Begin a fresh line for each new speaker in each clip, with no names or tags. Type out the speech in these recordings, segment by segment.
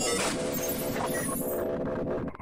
Thank you.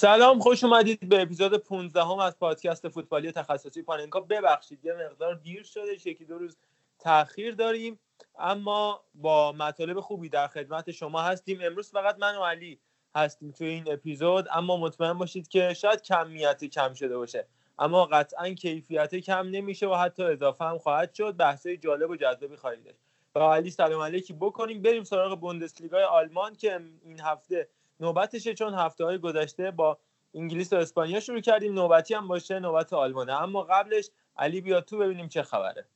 سلام خوش اومدید به اپیزود 15 هم از پادکست فوتبالی تخصصی پاننکا. ببخشید یه مقدار دیر شده یکی دو روز تاخیر داریم. اما با مطالب خوبی در خدمت شما هستیم. امروز فقط من و علی هستیم توی این اپیزود اما مطمئن باشید که شاید کمیت کم شده باشه. اما قطعا کیفیت کم نمیشه و حتی اضافه هم خواهد شد. بحثای جالب و جذابی خواهید داشت. با علی سلام علیکی بکنیم. بریم سراغ بوندسلیگای آلمان که این هفته نوبتشه چون هفته های گذشته با انگلیس و اسپانیا شروع کردیم. نوبتی هم باشه نوبت آلمانه. اما قبلش علی بیا تو ببینیم چه خبره.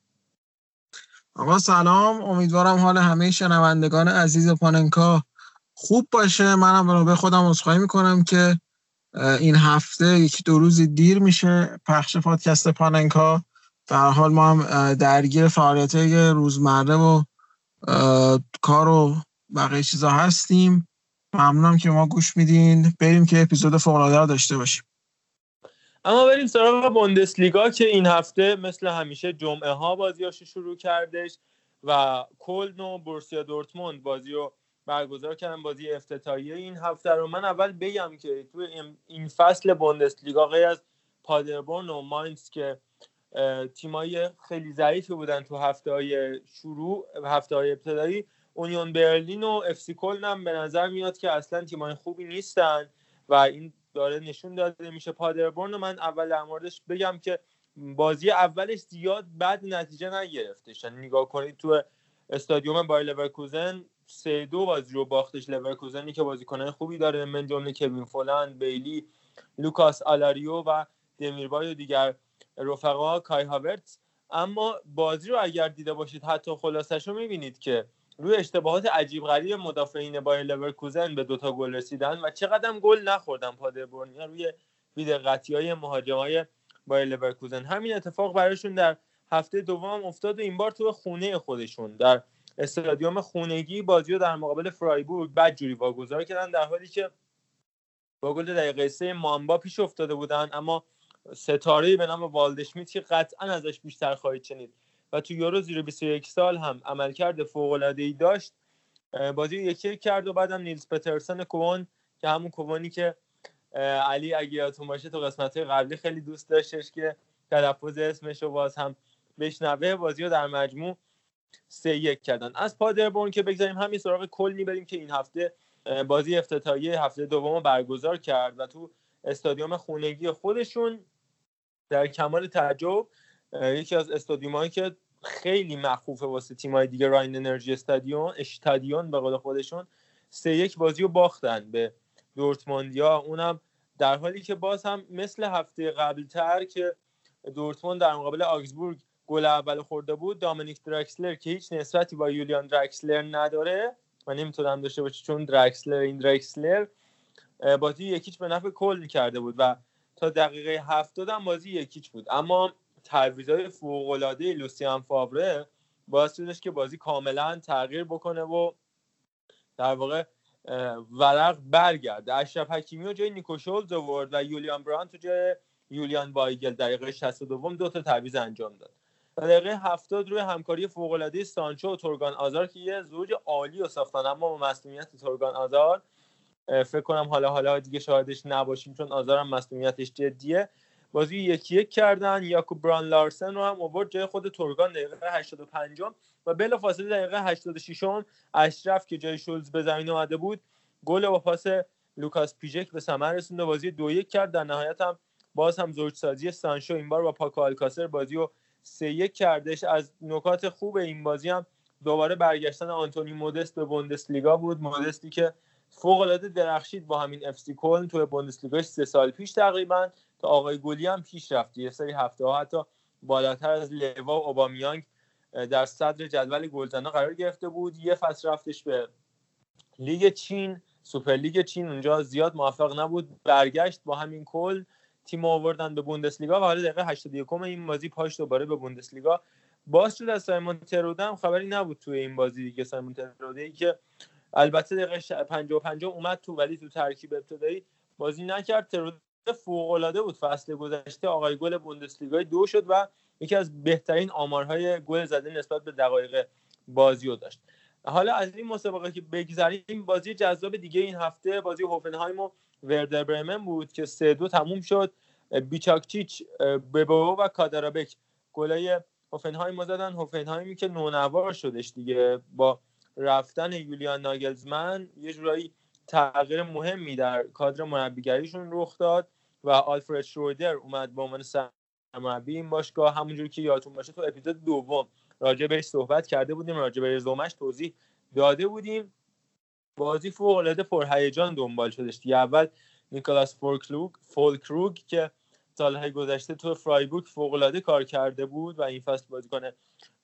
آقا سلام. امیدوارم حال همه شنوندگان عزیز پاننکا خوب باشه. منم به خودم عذرخواهی می‌کنم که این هفته یکی دو روزی دیر میشه پخش پادکست پاننکا. در حال ما هم درگیر فعالیت روزمره و کار و بقیه چیزا هستیم. ممنونم که ما گوش میدین. بریم که اپیزود فوق داشته باشیم.
اما بریم سراغ بوندسلیگا که این هفته مثل همیشه جمعه ها بازیاش شروع کردش و کلن و بورسیا دورتموند بازی رو برگزار کردن بازی افتتاحیه این هفته رو. من اول بگم که تو این فصل بوندسلیگا غیر از پادربورن و ماینز که تیمای خیلی ضعیفی بودن تو هفته های شروع هفته های ابتدایی اونیون برلین و افسی کلن هم به نظر میاد که اصلا تیمای خوبی نیستن و این داره نشون داده میشه پادربورن من اول در موردش بگم که بازی اولش زیاد بد نتیجه نگرفتش. یعنی نگاه کنید تو استادیوم بای لورکوزن سه دو بازی رو باختش. لورکوزنی که بازیکنان خوبی داره من جمله کوین فولند بیلی لوکاس آلاریو و دمیربای و دیگر رفقا کای هاورتس اما بازی رو اگر دیده باشید حتی خلاصش رو می‌بینید که روی اشتباهات عجیب غریب مدافعین بایر لورکوزن به دوتا گل رسیدن و چقدر گل نخوردن پادربورنیا روی بیدقتی های مهاجم های بایر لورکوزن. همین اتفاق برایشون در هفته دوم افتاد و این بار تو خونه خودشون در استادیوم خونگی بازی رو در مقابل فرایبورگ بدجوری واگذار کردن در حالی که با گل دقیقه سه مامبا پیش افتاده بودن اما ستاره به نام والدشمیت که قطعا ازش بیشتر خواهید شنید. و تو یورو زیر 21 سال هم عملکرد فوق العاده ای داشت بازی یکی کرد و بعدم نیلز پترسن کوون که همون کوونی که علی اگه یادتون باشه تو قسمت قبلی خیلی دوست داشتش که تلفظ اسمش رو باز هم بشنوه. بازی رو در مجموع سه یک کردن. از پادربورن که بگذاریم همین سراغ کل بریم که این هفته بازی افتتاحیه هفته دوم برگزار کرد و تو استادیوم خونگی خودشون در کمال تعجب یکی از استادیومایی که خیلی مخوفه واسه تیمای دیگه. راین انرژی استادیون به قول خودشون سه یک بازی رو باختن به دورتموندیا اونم در حالی که باز هم مثل هفته قبلتر که دورتموند در مقابل آگزبورگ گل اول خورده بود دامینیک درکسلر که هیچ نسبتی با یولیان درکسلر نداره و نمی‌تونم داشته باشه چون درکسلر این درکسلر بازی یکیچ به نفع کل کرده بود و تا دقیقه هفتاد هم بازی یکیچ بود. اما تعویضای فوق‌العاده لوسیان فاوره باعث شدش که بازی کاملا تغییر بکنه و در واقع ورق برگرده. اشرف حکیمی رو جای نیکو شولز آورد و یولیان برانت تو جای یولیان بایگل دقیقه 62 دو تا تعویض انجام داد. و دقیقه 70 روی همکاری فوق‌العاده سانچو و تورگان آزار که یه زوج عالی و ساختن اما با مسئولیت تورگان آزار فکر کنم حالا حالا دیگه شاهدش نباشیم چون آزارم مسئولیتش جدیه. بازی یکی یک کردن. یاکوب بران لارسن رو هم آورد جای خود تورگان دقیقه 85 و بلا فاصله دقیقه 86 اشرف که جای شولز به زمین اومده بود گل با پاس لوکاس پیژک به ثمر رسوند و بازی دو یک کرد. در نهایت هم باز هم زوج سازی سانچو این بار با پاکو آلکاسر بازی رو سه یک کردش. از نکات خوب این بازی هم دوباره برگشتن آنتونی مودسته به بوندسلیگا بود. مودستی که فوق العاده درخشید با همین اف سی کلن توی بوندسلیگا سه سال پیش تقریبا آقای گلی هم پیش رفت یه سری هفته ها حتی بالاتر از لوا و اوبامیانگ در صدر جدول گلزنا قرار گرفته بود. یه فصل رفتش به لیگ چین سوپر لیگ چین. اونجا زیاد موفق نبود. برگشت با همین کلن. تیم آوردن به بوندسلیگا و حالا دقیقه 81 این بازی پاش دوباره به بوندسلیگا. باز شد از سایمون تروده هم خبری نبود توی این بازی دیگه سایمون تروده که البته دقیقه 55 اومد تو ولی تو ترکیب ابتدایی بازی نکرد. تروده فوق العاده بود فصل گذشته آقای گل بوندسلیگا دو شد و یکی از بهترین آمارهای گل زده نسبت به دقایق بازی رو داشت. حالا از این مسابقه که بگذریم بازی جذاب دیگه این هفته بازی هوفنهایم و وردر برمن بود که سه دو تموم شد. بیچاکچیچ ببو و کادرابک گلای هوفنهایم زدن. هوفنهایمی که نونوار شدش دیگه با رفتن یولیان ناگلزمن یه جورایی تغییر مهمی در کادر مربیگریشون رخ داد. و آلفرد شرویدر اومد به عنوان سرمربی این باشگاه. همونجوری که یادتون باشه تو اپیزود دوم راجع بهش صحبت کرده بودیم راجع به رزومش توضیح داده بودیم. بازی فوق العاده پرهیجان دنبال شدش. دیگه اول نیکلاس فولکروگ فولکروگ که سالهای گذشته تو فرایبورگ فوق العاده کار کرده بود و این فصل بازیکن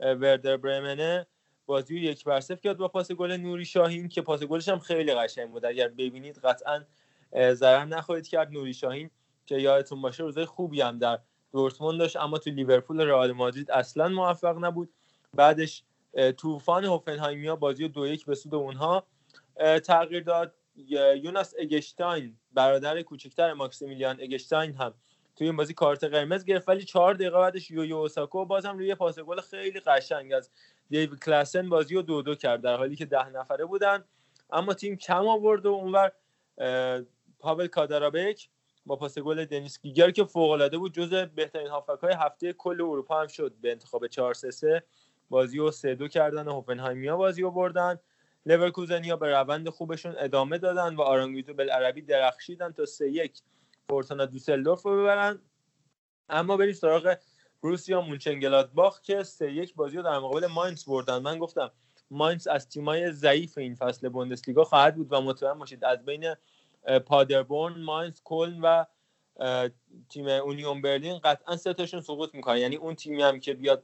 وردر برمنه بازی رو یک بر کرد با پاس گل نوری شاهین که پاس گلش هم خیلی قشنگ بود. اگر ببینید قطعا ضرر نخواهید کرد. نوری شاهین که یادتون باشه روزای خوبی هم در دورتموند داشت اما تو لیورپول رئال مادرید اصلا موفق نبود. بعدش طوفان هوفنهایمیا بازی دو یک به سود اونها تغییر داد. یوناس اگشتاین برادر کوچکتر ماکسیمیلیان اگشتاین هم توی این بازی کارت قرمز گرفت ولی چهار دقیقه بعدش یویو اوساکو بازم روی پاس گل خیلی قشنگ از دیو کلاسن بازی رو دو دو کرد در حالی که ده نفره بودن. اما تیم کم آورد و اونور پاول کادارابک با پاس گل دنیس گیگر که فوق العاده بود جزء بهترین هافک های هفته کل اروپا هم شد. به انتخاب 4 3 بازی رو 3 2 کردن و هوفنهایمیا بازی رو بردن. لورکوزنیا به روند خوبشون ادامه دادن و آرانگوئیز و بلعربی درخشیدن تا 3 1 فورتونا دوسلدورف رو ببرن. اما بریم سراغ بروسیا مونشن‌گلادباخ که 3 1 بازی رو در مقابل ماینز بردن. من گفتم ماینز از تیمای ضعیف این فصل بوندسلیگا خواهد بود و مطمئن باشید از بین پادربورن ماینز کلن و تیم اونیون برلین قطعا سقوط می‌کنن. یعنی اون تیمی هم که بیاد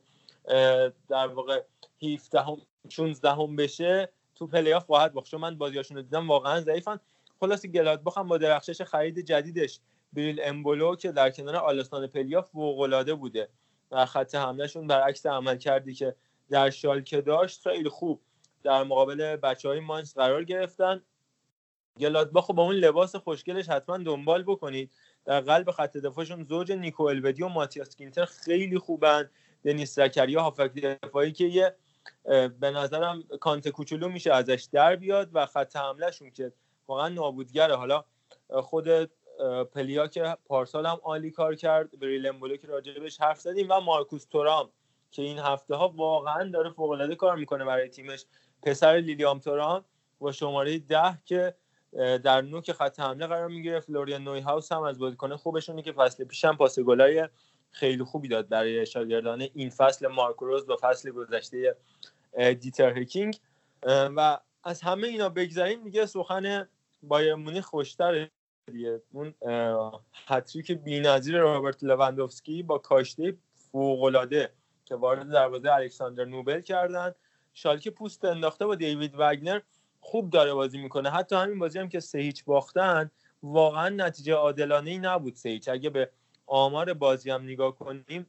در واقع 17 هم 16 هم بشه تو play-off خواهد باخت. من بازیاشون رو دیدم واقعا ضعیفن. خلاص گلادباخ هم با درخشش خرید جدیدش بریل امبولو که در کنار آلاسان پلیا فوق العاده بوده و خط حملهشون برعکس عمل کردی که در شالکه داشت خیلی خوب در مقابل بچه های قرار گرفتن. گلادباخ با اون لباس خوشگلش حتما دنبال بکنید. در قلب خط دفاعشون زوج نیکو الودی و ماتیاس گینتر خیلی خوبن. دنیس زکریا هافک دفاعی که یه به نظرم کانت کوچولو میشه ازش در بیاد و خط حملهشون که واقعا نابودگره. حالا خود پلیا که پارسال هم عالی کار کرد. بریلمبولو که راجبش حرف زدیم و مارکوس تورام که این هفته ها واقعا داره فوق العاده کار می‌کنه برای تیمش. پسر لیلیام تورام با شماره ده که در نوک خط حمله قرار می‌گیره. فلوریان نوی هاوس هم از بازیکن خوبشونه که فصل پیش هم پاس گلای خیلی خوبی داد برای شاگردان این فصل. مارکو رزه و فصل گذشته دیتر هکینگ. و از همه اینا بگذریم دیگه سخن بایرن مونیخ خوشتره دیگه. اون هت‌تریک بی‌نظیر رابرت لواندوفسکی با کاشته فوق‌العاده که وارد دروازه الکساندر نوبل کردن. شالکه پوست انداخته با دیوید وگنر خوب داره بازی می‌کنه. حتی همین بازی هم که سه هیچ باختن واقعا نتیجه عادلانه ای نبود سه هیچ. اگه به آمار بازی هم نگاه کنیم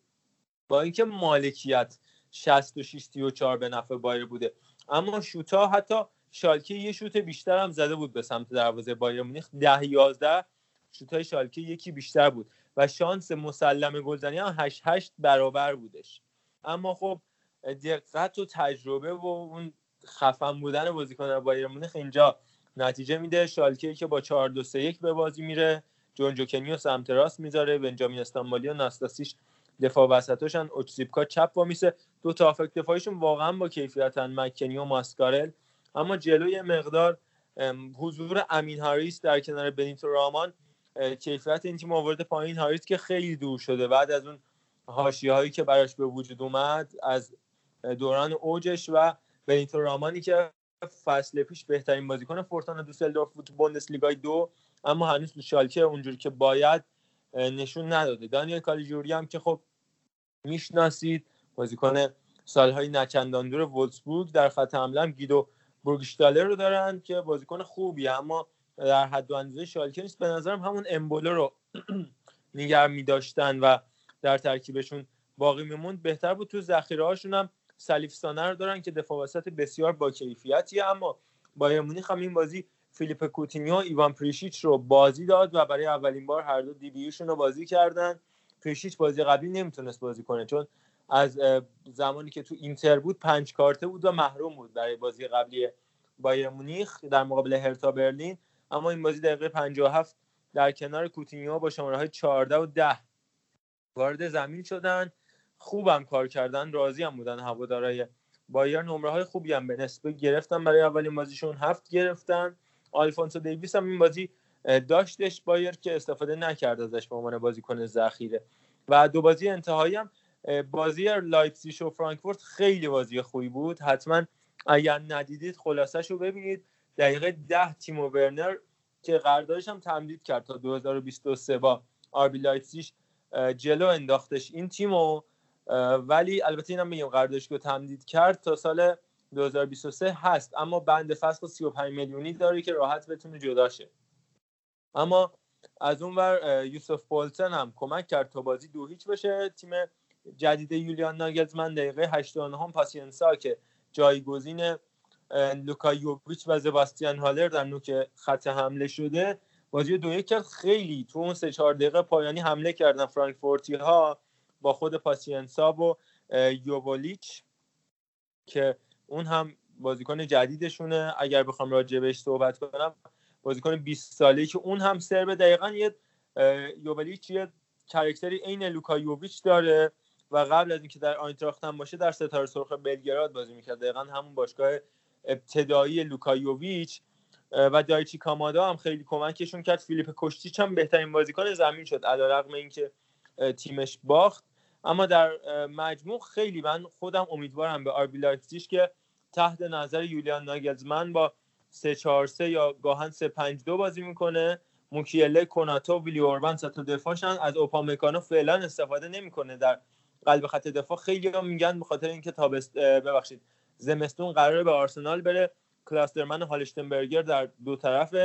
با اینکه مالکیت 66 34 به نفع بایر بوده. اما شوتا حتی شالکه یه شوت بیشتر هم زده بود به سمت دروازه بایر مونیخ. 10 11 شوتای شالکه یکی بیشتر بود. و شانس مسلم گلزنی هم 8 8 برابر بودش. اما خب دقت و تجربه و اون خفن بودن بازیکن بایر مونیخ اینجا نتیجه میده. شالکه که با 4 2 3 1 به بازی میره. جون جوکنیو سمت راست می‌ذاره. بنجامین استانبولی و ناستاسیش دفاع وسطاشن. اوچسیپکا چپ با میسه دو تا افک دفاعیشون واقعا با کیفیتن. مکنی و ماسکارل. اما جلوی مقدار حضور امین هاریس در کنار بنیتو رامان کیفیت این تیم آورده پایین. هاریس که خیلی دور شده. بعد از اون حاشیه هایی که براش به وجود اومد از دوران اوجش و بنیتو رامانی که فصل پیش بهترین بازیکن فورتانا دوسلدورف بود تو بوندسلیگای دو اما هنوز تو شالکه اونجوری که باید نشون نداده. دانیل کالیجوری هم که خب می‌شناسید بازیکن سالهای نچندان دور وولسبورگ در خط حمله هم گیدو بورگشتالر رو دارن که بازیکن خوبی اما در حد و اندازه شالکه نیست. به نظرم همون امبولو رو نگر می داشتن و در ترکیبشون باقی میموند. بهتر بود تو ذخیره هاشون هم سالیف سانه رو دارن که دفاع وسط بسیار با کیفیتیه اما بایرن مونیخ هم این بازی فیلیپ کوتینیو ایوان پریشیچ رو بازی داد و برای اولین بار هر دو debut شون رو بازی کردن. پریشیچ بازی قبلی نمی‌تونست بازی کنه چون از زمانی که تو اینتر بود پنج کارته بود و محروم بود برای بازی قبلی بایرن مونیخ در مقابل هرتا برلین. اما این بازی دقیقه 57 در کنار کوتینیو با شماره های 14 و 10 وارد زمین شدن. خوبم کار کردن راضی هم بودن هوادارای بایرن نمره های خوبی هم به نسبه گرفتن برای اولین بازیشون. هفت گرفتن. آلفونسو دیویس هم این بازی داشتش. بایرن که استفاده نکرد ازش به عنوان بازیکن ذخیره. و دو بازی انتهایی هم بازی لایپزیگ و فرانکفورت خیلی بازی خوبی بود. حتما اگر ندیدید خلاصش رو ببینید. دقیقه ده تیمو ورنر که قراردادش هم تمدید کرد تا 2023 با آربی لایپزیگ جلو انداختش این تیمو. ولی البته اینم بگم قراردادش رو تمدید کرد تا سال 2023 هست. اما بند فسخ 35 میلیونی داره که راحت بتونه جدا شه. اما از اون ور یوسف پولسن هم کمک کرد تا بازی دو هیچ بشه. تیم جدید یولیان ناگلزمن دقیقه 89 هم پاسینسیا که جایگزین لوکا یوویچ و سباستین هالر در نوک خط حمله شده. بازی دو یک کرد. خیلی تو اون سه چهار دقیقه پایانی حمله کردن فرانکفورتی ها با خود پاسینسیا و یوولیچ که اون هم بازیکن جدیدشونه. اگر بخوام راجع بهش صحبت کنم بازیکن 20 ساله که اون هم سرب دقیقا یه یوولیچ یه character ی عین لوکا یوویچ داره و قبل از اینکه در آینتراخت هم باشه در ستاره سرخ بلگراد بازی می‌کرد. دقیقا همون باشگاه ابتدایی لوکا یوویچ و دایچی کامادا هم خیلی کمکشون کرد. فیلیپ کشتیچ هم بهترین بازیکن زمین شد. علیرغم اینکه تیمش باخت. اما در مجموع خیلی من خودم امیدوارم به آربی لایپزیگ که تحت نظر یولیان ناگلزمن با 3 4 3 یا گاها 3 5 2 بازی می‌کنه موکیله کناتو ویلی اوربان تا دفاعشن از اوپامکانو فعلا استفاده نمی‌کنه در قلب خط دفاع. خیلی هم میگن به خاطر اینکه تابست ببخشید زمستون قراره به آرسنال بره. کلاسترمن هالشتنبرگر در دو طرف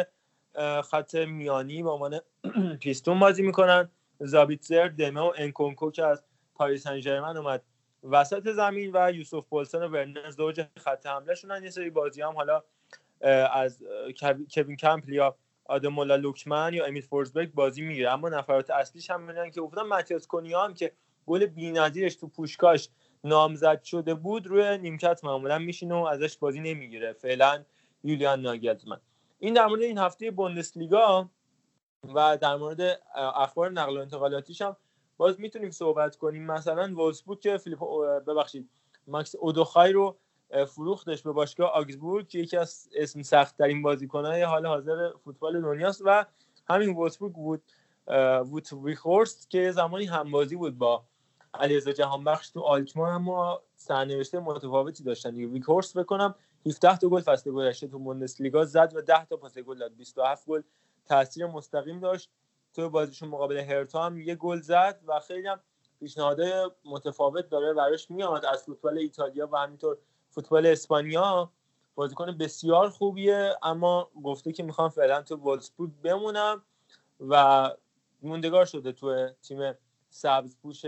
خط میانی به عنوان پیستون بازی می‌کنن. زابیتزر دمه و انکونکو که از پاری سن اومد. وسط زمین و یوسف پولسن و ورنر زوج خط حمله شونن یه سری بازی هم حالا از کوین کمپل یا آدمولا لوکمن یا امیل فورزبرگ بازی می‌گیره. اما نفرات اصلیش همینان که افتادن ماتیاس کنیا هم که گل بی‌نظیرش تو پوشکاش نامزد شده بود روی نیمکت معمولا میشینه و ازش بازی نمی‌گیره. فعلا یولیان ناگلزمن این در مورد این هفته بوندسلیگا و در مورد اخبار نقل و انتقالاتیش هم باز می‌تونیم صحبت کنیم. مثلا وولسبورگ که فیلیپ ببخشید ماکس اودوخای رو فروختش به باشگاه آگزبورگ که یکی از اسم سخت ترین بازیکنهای حال حاضر فوتبال دنیاست و همین وولسبورگ بود ووت ویخورست که زمانی همبازی بود با علیرضا جهانبخش تو آلتمان اما سرنوشته متفاوتی داشتن. دیگه ویکورس بکنم 17 تا گل فصل گذشته تو بوندسلیگا زد و 10 تا پاس گل داد. 27 گل تاثیر مستقیم داشت. تو بازیشون مقابل هرتا هم یه گل زد و خیلی هم پیشنهادهای متفاوت داره براش میاد. از فوتبال ایتالیا و همینطور فوتبال اسپانیا بازیکن بسیار خوبیه اما گفته که می‌خوام فعلا تو وولسبورگ بمونم و موندگار شده تو تیم سبز پوش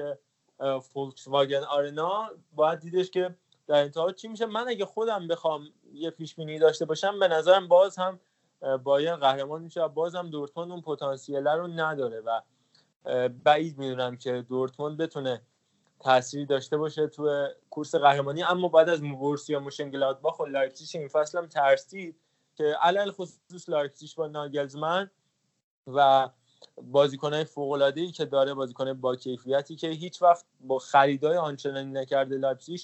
فولکس واگن آرنا. باید دیدش که در انتها چی میشه. من اگه خودم بخوام یه پیش بینی داشته باشم به نظرم باز هم باید قهرمان میشه باز هم دورتموند اون پتانسیل رو نداره و بعید می‌دونم که دورتموند بتونه تاثیری داشته باشه تو کورس قهرمانی. اما بعد از بورسیا موشنگلادباخ و لایپزیگ این فصل هم ترسید که علی الخصوص لایپزیگ با ناگلزمن و بازیکنهای فوق العاده ای که داره بازیکن با کیفیتی که هیچ وقت با خریدای آنچنانی نکرده لایپزیگ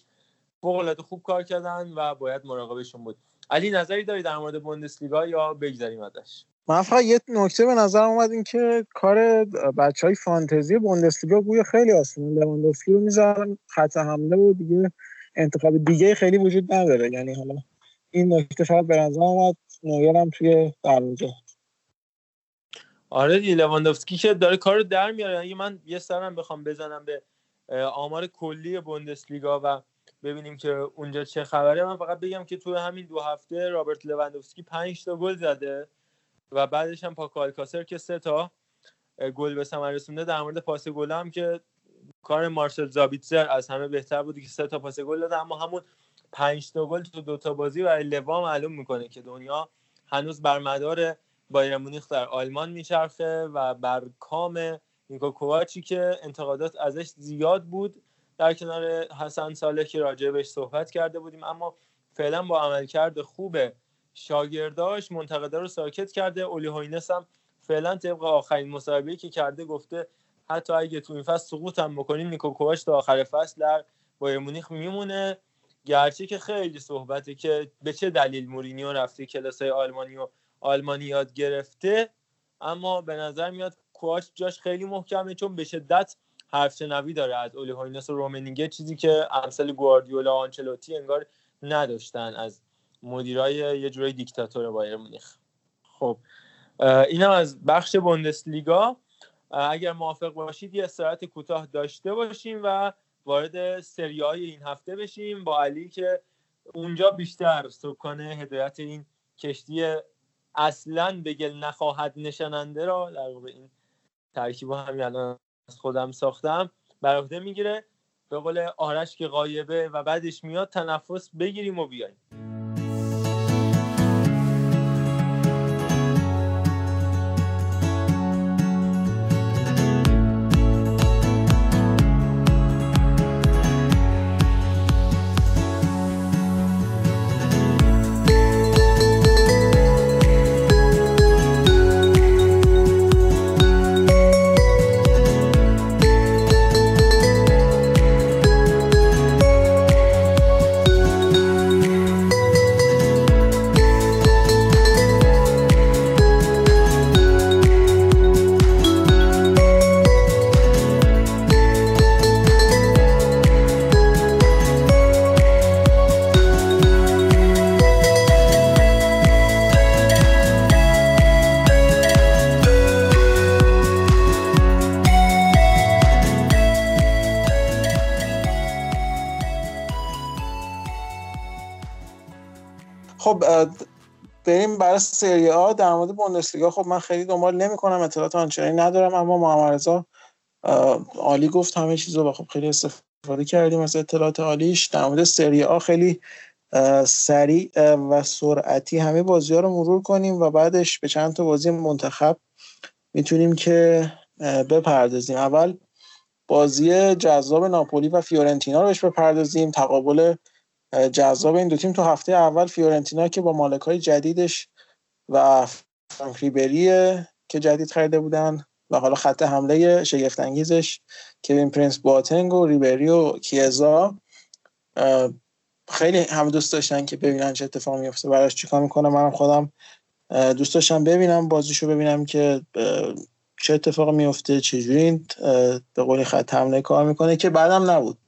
فوق العاده خوب کار کردن و باید مراقبشون بود. علی نظری داری در مورد بوندسلیگا یا بگذاریم ازش؟
من فقط یه نکته به نظر اومد این که کار بچه های فانتزی بوندسلیگا بوی خیلی آسونه لواندوفسکی رو می‌ذارن خط حمله و دیگه انتخاب دیگه خیلی وجود نداره. یعنی حالا این نکته شاید به نظر اومد. نویر هم توی دروازه
آره دیگه لواندوفسکی که داره کارو در میاره. اگه من یه سرم بخوام بزنم به آمار کلی بوندسلیگا و ببینیم که اونجا چه خبره. من فقط بگم که توی همین دو هفته رابرت لواندوفسکی 5 تا گل زده و بعدش هم پاکو آلکاسر که سه تا گل به ثمر رسونده در مورد پاس گل هم که کار مارسل زابیتزر از همه بهتر بوده که سه تا پاس گل داده. اما همون 5 تا گل تو دو تا بازی و لوا معلوم می‌کنه که دنیا هنوز بر مدار بایرن مونیخ در آلمان میچرخه و بر کام نیکو کوواچی که انتقادات ازش زیاد بود در کنار حسن صالح که راجع بهش صحبت کرده بودیم اما فعلا با عملکرد خوب شاگرداش منتقدا رو ساکت کرده. اولی هوینس هم فعلا طبق آخرین مصاحبه‌ای که کرده گفته حتی اگه تو این فصل سقوط هم بکنیم نیکو کوواچ تا آخر فصل در بایرن مونیخ میمونه. گرچه که خیلی صحبته که به چه دلیل مورینیو رفته کلاسای آلمانی و آلمانی یاد گرفته اما به نظر میاد کواچ جاش خیلی محکمه چون به شدت حرف شنوی داره از اولی هوینس و رومنینگه چیزی که امثال گواردیولا و آنچلوتی انگار نداشتن از مدیرای یه جورای دیکتاتور بایر مونیخ. خب اینم از بخش بوندسلیگا. اگر موافق باشید یه استراحت کوتاه داشته باشیم و وارد سری های این هفته بشیم با علی که اونجا بیشتر سکان هدایت این کشتی اصلا به گل نخواهد نشاننده را در واقع این ترکیب همین الان از خودم ساختم بر عهده می‌گیره. به قول آرش که غایبه و بعدش میاد تنفس بگیریم و بیایم.
بریم برای سری آ در مورد بوندسلیگا. خب من خیلی دنبال نمی‌کنم اطلاعات آنچنانی ندارم اما محمد عالی گفت همه چیزو و خب خیلی استفاده کردیم از اطلاعات عالیش. در مورد سری آ خیلی سریع و سرعتی همه بازی ها رو مرور کنیم و بعدش به چند تا بازی منتخب می‌تونیم که بپردازیم. اول بازی جذاب ناپولی و فیورنتینا رو بهش بپردازیم. تقابل جذاب این دو تیم تو هفته اول فیورنتینا که با مالک های جدیدش و فرانک که جدید خریده بودن و حالا خط حمله شگفت انگیزش کوین پرنس بواتنگ و ریبری و کیزا خیلی هم دوست داشتن که ببینن چه اتفاق میفته براش چیکار می‌کنه؟ منم خودم دوست داشتم ببینم بازیشو ببینم که چه اتفاق میفته چجوری به قولی خط حمله کار می‌کنه که بعدم نبود.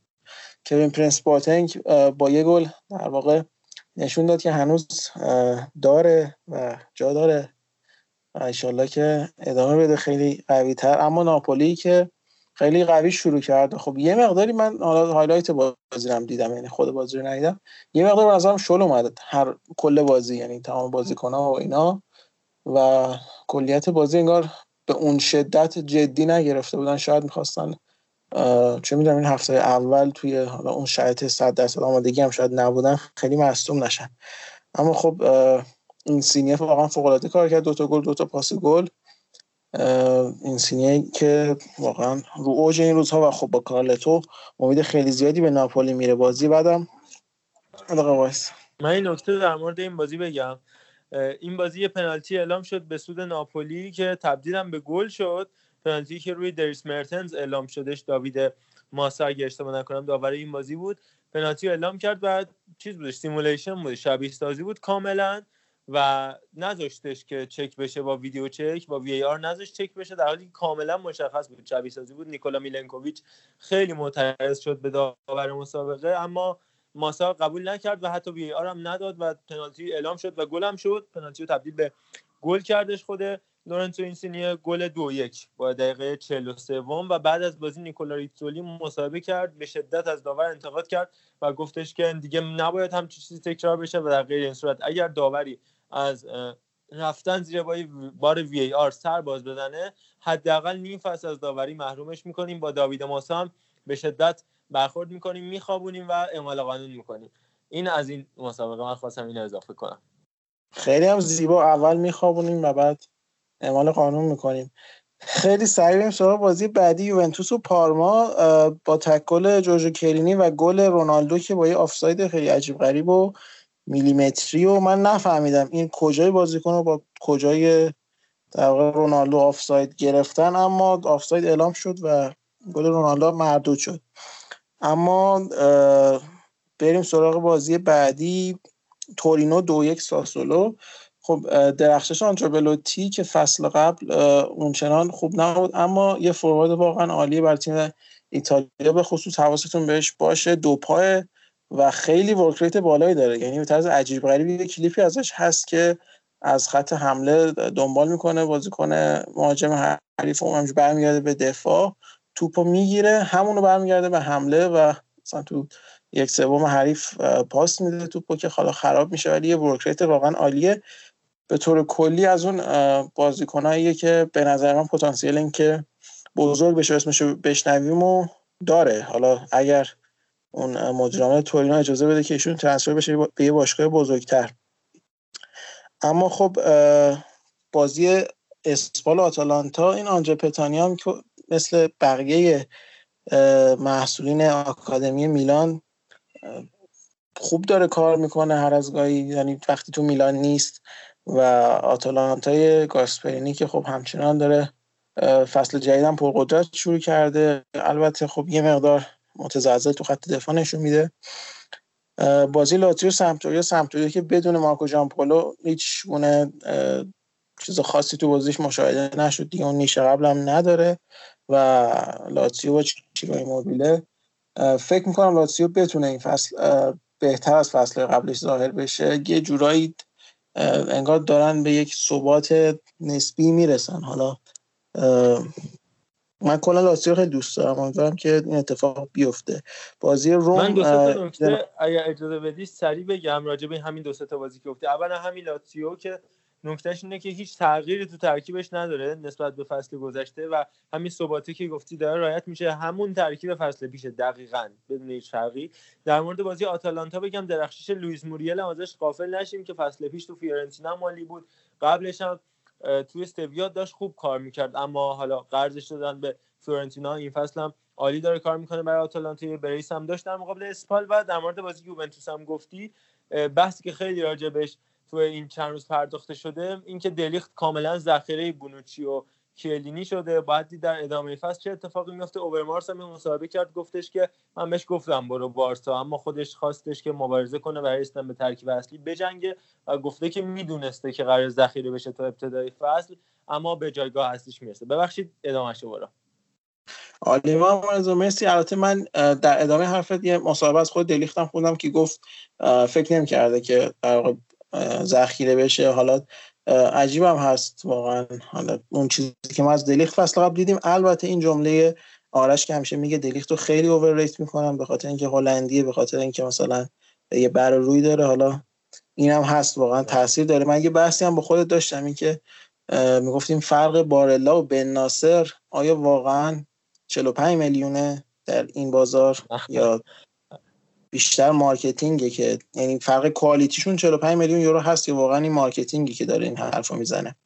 کوین پرنس بواتنگ با یه گل در واقع نشون داد که هنوز داره و جا داره. و انشالله که ادامه بده خیلی قوی تر اما ناپولی که خیلی قوی شروع کرده. خب یه مقداری من حالا highlight بازی رو دیدم یعنی خود بازی رو ندیدم. یه مقدار به نظرم شل اومده. هر کل بازی یعنی تمام بازیکن‌ها و اینا. و کلیت بازی انگار به اون شدت جدی نگرفته بودن. شاید می‌خواستن چه می‌دونم این هفته اول توی حالا اون شرایط 100 درصد آمادگی هم شاید نبودن خیلی مصدوم نشن. اما خب این سینیه واقعا فوق العاده کار کرد دو تا گل دو تا پاس گل. این سینیه که واقعا رو اوج این روزها و خب با کارلتو امید خیلی زیادی به ناپولی میره بازی. بعدم
من این نکته در مورد این بازی بگم. این بازی یه پنالتی اعلام شد به سود ناپولی که تبدیلم به گل شد. پنالتی که روی دریس مرتنز اعلام شدش داوید ماسا اگه اشتباه نکنم داور این بازی بود. پنالتی اعلام کرد و چیز بودش simulation بود شبیه سازی بود کاملا و نذاشتش که چک بشه با ویدیو چک با VAR نذاشت چک بشه در حالی که کاملا مشخص بود شبیه سازی بود. نیکولا میلنکوویچ خیلی معترض شد به داور مسابقه اما ماسا قبول نکرد و حتی VAR هم نداد و پنالتی اعلام شد و گل هم شد. پنالتی رو تبدیل به گل کردش خود لورنزو اینسینی گل دو یک با دقیقه 43 و بعد از بازی نیکولا ریتزولی مصاحبه کرد به شدت از داور انتقاد کرد و گفتش که دیگه نباید هم چیزی تکرار بشه و در غیر این صورت اگر داوری از رفتن زیر بار وی ای آر سر باز بزنه حداقل نیم فصل از داوری محرومش می‌کنیم با داوید ماسا هم به شدت برخورد می‌کنیم میخوابونیم و اعمال قانون می‌کنیم. این از این مسابقه من خواستم این اضافه کنم.
خیلی هم زیبا اول میخوابونیم و بعد اعمال قانون می‌کنیم. خیلی سریع بریم سراغ بازی بعدی یوونتوس و پارما با تکل جورجو کرینی و گل رونالدو که با یه آفساید خیلی عجیب غریب و میلیمتری و من نفهمیدم این کجای بازیکن رو با کجای در رونالدو آفساید گرفتن اما آفساید اعلام شد و گل رونالدو مردود شد. اما بریم سراغ بازی بعدی تورینو دو یک ساسولو. خب درخشش آندره‌آ بلوتی که فصل قبل اونچنان خوب نبود اما یه فوروارد واقعا عالی بر تیم ایتالیا به خصوص حواستون بهش باشه. دو پا و خیلی work rate بالایی داره. یعنی به طرز عجیب غریبی کلیپی ازش هست که از خط حمله دنبال می‌کنه بازیکن مهاجم حریف اون برمیگرده به دفاع. توپو می‌گیره همونو برمیگرده به حمله و مثلا تو یک سوم حریف پاس میده توپو که حالا خراب میشه ولی یه ورکریت واقعا عالیه. به طور کلی از اون بازیکناییه که به نظر من پتانسیل این که بزرگ بشه اسمش بشنویم و داره. حالا اگر اون مدیرعامل تورینو اجازه بده که ایشون ترانسفر بشه به یه باشگاه بزرگتر. اما خب بازی اسپال و آتالانتا این آنجا پتانی هم که مثل بقیه محصولین آکادمی میلان خوب داره کار می‌کنه هر از گاهی. یعنی وقتی تو میلان نیست و آتالانتای گاسپرینی که خب همچنان داره فصل جدیدم پرقدرت شروع کرده. البته خب یه مقدار متزلزل تو خط دفاع نشون میده. بازی لاتیو سمتوریا سمتوریا که بدون مارکو جامپولو هیچ گونه چیز خاصی تو بازیش مشاهده نشد. دیگه اون نیشه قبلم نداره و لاتیو و چیروی موبیله فکر می‌کنم لاتیو بتونه این فصل بهتر از فصل قبلش ظاهر بشه. یه جورایی انگار دارن به یک ثبات نسبی می‌رسن. حالا من کلا لاتزیو خیلی دوست دارم. امیدوارم که این اتفاق بیفته. بازی روم
من دو تا اگر اجازه بدی سریع بگم راجع به همین دو تا بازی که گفته اولا همین لاتزیو که نکتهش اینه که هیچ تغییری تو ترکیبش نداره نسبت به فصل گذشته و همین ثباتی که گفتی داره رعایت میشه. همون ترکیب فصل پیش دقیقا بدون هیچ فرقی در مورد بازی آتالانتا بگم درخشش لوئیس موریل هم ازش غافل نشیم که فصل پیش تو فیورنتینا مالی بود. قبلش هم توی سویا داشت خوب کار می‌کرد اما حالا قرضش دادن به فیورنتینا این فصل هم عالی داره کار می‌کنه برای آتالانتا. brace هم داشت در مقابل اسپال و در مورد بازی یوونتوس هم گفتی بحثی که خیلی راجع بهش تو این چند روز پرداخته شده اینکه دلیخت کاملا ذخیره بونوچی و کلینی شده. باید دید در ادامه فصل چه اتفاقی میفته اوبرمارس هم مصاحبه کرد گفتش که من بهش گفتم برو بارسا اما خودش خواستش که مبارزه کنه و رسیدن به ترکیب اصلی بجنگه و گفته که می‌دونسته که قرار ذخیره بشه تا ابتدای فصل اما به جایگاه اصلیش می‌رسه. ببخشید ادامهش برو.
عالی مرسی. البته من در ادامه حرفت یه مصاحبه از خود دلیختم خوندم که گفت فکر نمی کرده که در ذخیره بشه. حالا عجیبم هست واقعا. حالا اون چیزی که ما از دلیخت فصل قبل دیدیم البته این جمله آرش که همیشه میگه دلیخت رو خیلی اوورریت می‌کنم به خاطر اینکه هلندیه به خاطر اینکه مثلا یه بر روی داره. حالا اینم هست واقعا تاثیر داره. من یه بحثی هم با خودت داشتم این که می‌گفتیم فرق بارلا و بن ناصر آیا واقعا 45 میلیونه در این بازار یا بیشتر marketing ه که یعنی فرق quality شون 45 میلیون یورو هست یا واقعا این marketing ی که داره این حرفو می‌زنه.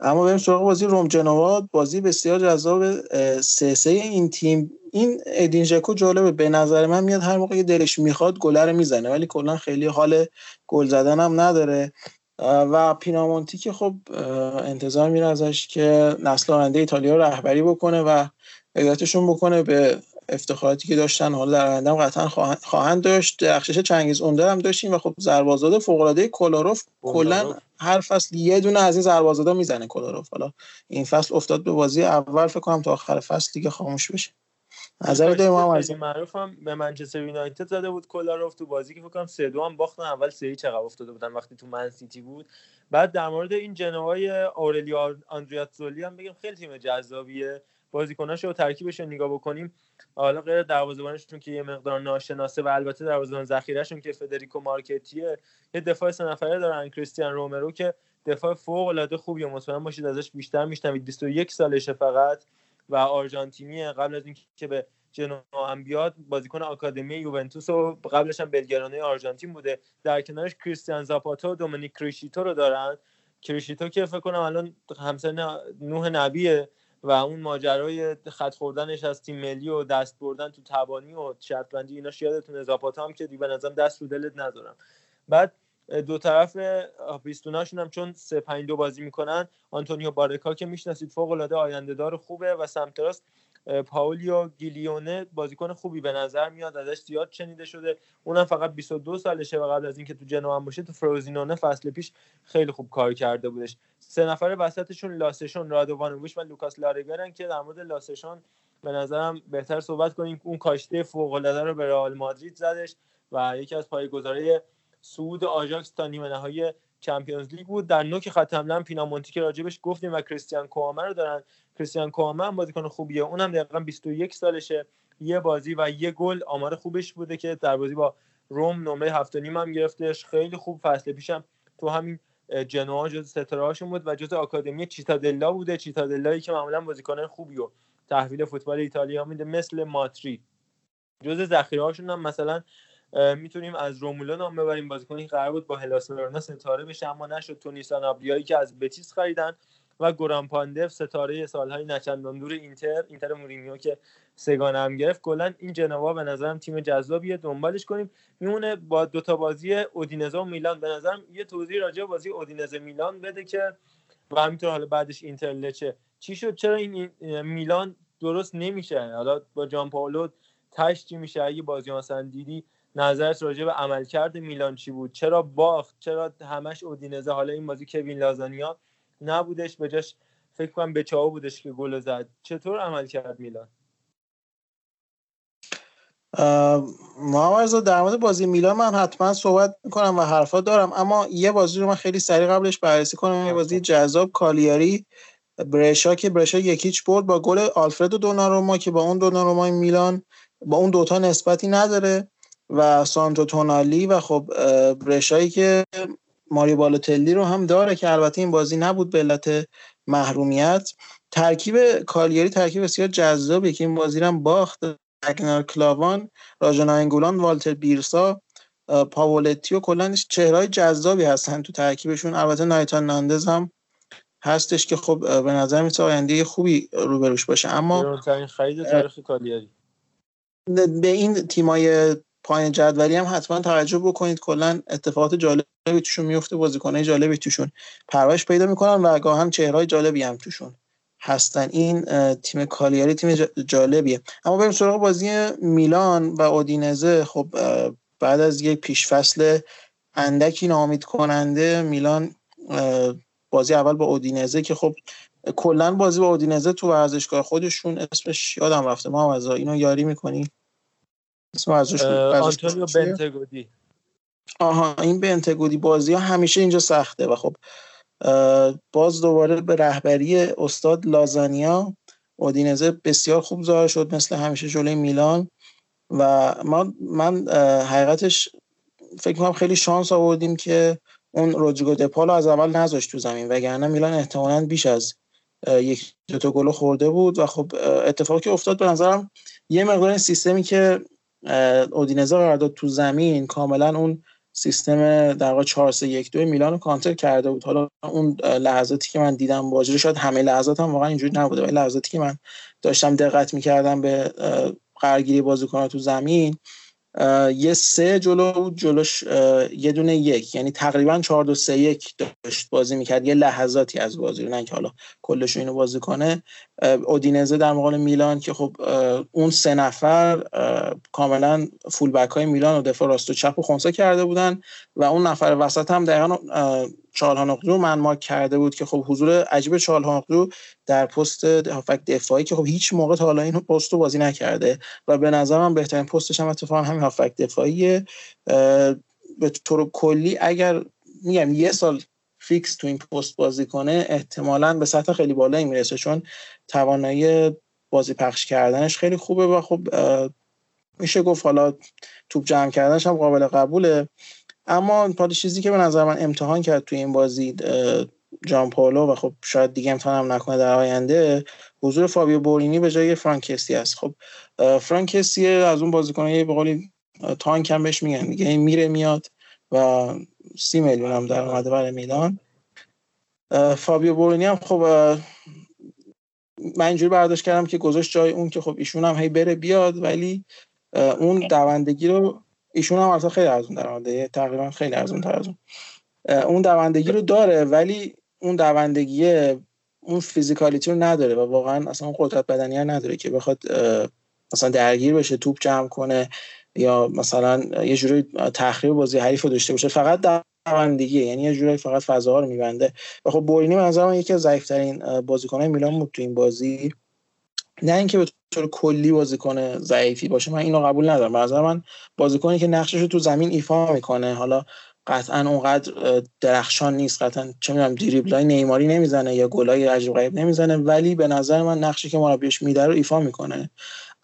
اما بریم سراغ بازی روم جنوا بازی بسیار جذاب سه سه این تیم. این ادین ژکو جالبه به نظر من میاد هر موقع دلش می‌خواد گل رو می‌زنه ولی کلا خیلی حال گل زدن هم نداره. و پینامونتی که خب انتظار میره ازش که نسل آینده ایتالیا رهبری بکنه و هدایتشون بکنه به افتخاراتی که داشتن حالا در آینده قطعا خواهند داشت. درخشش چنگیز اوندر هم داشتیم و خب زربازاده فوق العاده کلاروف کلا هر فصل یه دونه از این زربازاده می‌زنه کلاروف حالا این فصل افتاد به بازی اول فکر کنم تا آخر فصل دیگه خاموش بشه. نظر داریم هم
از معروف هم به منچستر یونایتد زده بود کلارف تو بازی که فکر کنم 3 2 هم باختن. اول 3 چقدر افتاده بودن وقتی تو من سیتی بود. بعد در مورد این جنوای اورلیو آندریاتزولی هم بگم خیلی تیم جذابیه. بازیکناش رو ترکیبش رو نگاه بکنیم حالا غیر دروازه‌بانشون که یه مقدار ناشناسه و البته دروازه‌بان ذخیرهشون که فدریکو مارکتیه یه دفاع سه نفره دارن کریستیان رومرو که دفاع فوق العاده خوبیه مطمئن باشید ازش بیشتر میشنوید. 21 سالشه فقط و آرژانتینی قبل از اینکه به جنوا هم بیاد بازیکن آکادمی یوونتوس و قبلش هم بلگرانه آرژانتین بوده. در کنارش کریستیان زاپاتا و دومینیک کریشیتو رو دارن. کریشیتو که فکر کنم الان همسن نوح نبیه. و اون ماجرای خط خوردنش از تیم ملی و دست بردن تو تبانی و شرط بندی اینا یادتونه. زاپاتا هم که دیگه نظرم دست رو دلت نذارم بعد دو طرف پیستوناشون هم چون 3 5 2 بازی می‌کنن آنتونیو بارکا که می‌شناسید فوق العاده آینده دار خوبه و سمت راست پاولیو گیلیونه بازیکن خوبی به نظر میاد ازش زیاد شنیده شده. اونم فقط 22 سالشه و قبل از اینکه تو جنوا باشه تو فروزینونه فصل پیش خیلی خوب کار کرده بودش. سه نفر وسطشون لاسه شونه رادوانوویچ و لوکاس لراگر که در مورد لاسه شونه به نظرم بهتر صحبت کنیم. اون کاشته فوق العاده رو به رئال مادرید زدش و یکی از پایه‌گذاری صعود آژاکس تا نیمه نهایی Champions League بود. در نوک خط حمله پینامونتی که راجبش گفتیم و کریستیان کوامه رو دارن. کریستیان کوامه هم بازیکن خوبیه. اونم دقیقا 21 سالشه. یه بازی و یه گل آمار خوبش بوده که در بازی با روم نمره هفت نیم هم گرفتش. خیلی خوب فصل پیشم تو همین جنوا جز ستاره بود و جز آکادمی چیتادلا بوده. چیتادلایی که معمولا بازیکن خوبی و تحویل فوتبال ایتالیا میده مثل ماتری. جز ذخیره هاشون هم مثلا می‌تونیم از رومولو نام ببریم. بازیکنی قرار بود با هلاس ورونا ستاره بشه اما نشد. تونی سانابریایی که از بتیس خریدن و گوران پاندف ستاره سالهای نچندان دور اینتر اینتر مورینیو که سگانه هم گرفت. کلا این جنوا به نظرم تیم جذابیه. دنبالش کنیم. میمونه با دوتا بازی اودینزه و میلان. به نظرم یه توضیح راجع بازی اودینزه میلان بده که و همینطور حالا بعدش اینتر لچه. چی شد؟ چرا این میلان درست نمیشه؟ حالا با جان پاولو تشتی میشه؟ اگه بازی مثلا دیدی نظرت راجع به عملکرد میلان چی بود؟ چرا باخت؟ چرا همش اودینزه؟ حالا این بازی کوین لازانیا نبودش به جاش فکر کنم به چاو بودش که گل زد. چطور عمل کرد میلان
محمد در مورد بازی میلان من حتما صحبت می‌کنم و حرفا دارم اما یه بازی رو من خیلی سریع قبلش بررسی کنم. یه بازی جذاب کالیاری برشا که برشا یکیچ برد با گل آلفردو دوناروما که با اون دوناروما میلان با اون دوتا نسبتی نداره. و سانتو تونالی و خب برشایی که ماری بالوتلی رو هم داره که البته این بازی نبود به علت محرومیت. ترکیب کالیاری ترکیب بسیار جذابی که این بازی رو هم باخت. اگنار کلاوان راجان انگولان والتر بیرسا پاولتی و کلا چهرهای جذابی هستن تو ترکیبشون. البته نایتان ناندز هم هستش که خب به نظر میاد آینده خوبی روبروش باشه. اما
خرید تاریخ کالیاری
به این تیمای پایین جدولی هم حتما توجه بکنید. کلا اتفاقات جالبی توشون میفته بازیکنای جالبی توشون پرورش پیدا می‌کنن و گاهن چهرهای جالبی هم توشون هستن. این تیم کالیاری تیم جالبیه. اما بریم سراغ بازی میلان و اودینزه. خب بعد از یک پیشفصل اندکی نامید کننده میلان بازی اول با اودینزه که خب کلا بازی با اودینزه تو ورزشگاه خودشون اسمش یادم رفته. ما از اینو یاری می‌کنی
اسم آنتونیو بنتگودی.
آها این بنتگودی بازی ها همیشه اینجا سخته و خب باز دوباره به رهبری استاد لازانیا اودینزه بسیار خوب ظاهر شد مثل همیشه جلوی میلان. و ما من حقیقتش فکر کنم خیلی شانس آوردیم که اون رودریگو دپال از اول نذاشت تو زمین وگرنه میلان احتمالا بیش از یک دو تا گل خورده بود. و خب اتفاقی که افتاد به نظرم یه مقدار سیستمی که اودینزه قرار داد تو زمین کاملا اون سیستم در واقع 4 3 1 2 میلان رو کانتر کرده بود. حالا اون لحظاتی که من دیدم بازی شاید همه لحظات هم واقعا اینجوری نبوده ولی لحظاتی که من داشتم دقت می‌کردم به قرارگیری بازیکن‌ها تو زمین یه سه جلو بود جلوش یه دونه یک. یعنی تقریبا چهار دو سه یک داشت بازی می‌کرد. یه لحظاتی از بازی نه که حالا کلش اینو بازی کنه. اودینزه در مقابل میلان که خب اون سه نفر کاملا فول بک های میلان و دفاع راست و چپ و خونسا کرده بودن و اون نفر وسط هم دقیقا چالهانوغلو من مارک کرده بود که خب حضور عجیب چالهانوغلو در پست هافک دفاعی که خب هیچ موقع تا حالا این پست رو بازی نکرده و به نظر من بهترین پستش هم اتفاقا همین هافک دفاعیه. به طور کلی اگر میگم یه سال فیکس تو این پست بازی کنه احتمالا به سطح خیلی بالایی می‌رسه چون توانایی بازی پخش کردنش خیلی خوبه و خب میشه گفت حالا توپ جمع کردنش هم قابل قبوله. اما پاد چیزی که به نظر من امتحان کرد توی این بازی جامپائولو و خب شاید دیگه امتحان هم نکنه در آینده حضور فابیو بورینی به جای فرانک کسیه است. خب فرانک کسیه از اون بازیکنای به قولی تانک هم بهش میگن. دیگه میره میاد و سی میلیون هم در اومده برای میلان. فابیو بورینی هم خب من اینجوری برداشت کردم که گذاشت جای اون که خب ایشون هم هی بره بیاد ولی اون دوندگی رو ایشون هم اصلا خیلی ارزون در تقریبا خیلی ارزون تر از اون. اون دوندگی رو داره ولی اون دوندگی اون فیزیکالیتی رو نداره و واقعا اصلا اون قدرت بدنی نداره که بخواد مثلا درگیر بشه توپ جمع کنه یا مثلا یه جوری تخریب بازی حریف رو داشته باشه. فقط دوندگی یعنی یه جوری فقط فضاها رو میبنده. و خب بورینی به نظر من یکی از ضعیف‌ترین بازیکن‌های میلان بود تو این بازی. نه اینکه به طور کلی بازیکن ضعیفی باشه من اینو قبول ندارم. به من بازیکنی که نقشش رو تو زمین ایفا می‌کنه حالا قطعا اونقدر درخشان نیست قطعا چه می‌دونم دریبلای نیماری نمی‌زنه یا گلای عجیب غریب نمی‌زنه ولی به نظر من نقشی که مربیش میده رو ایفا می‌کنه.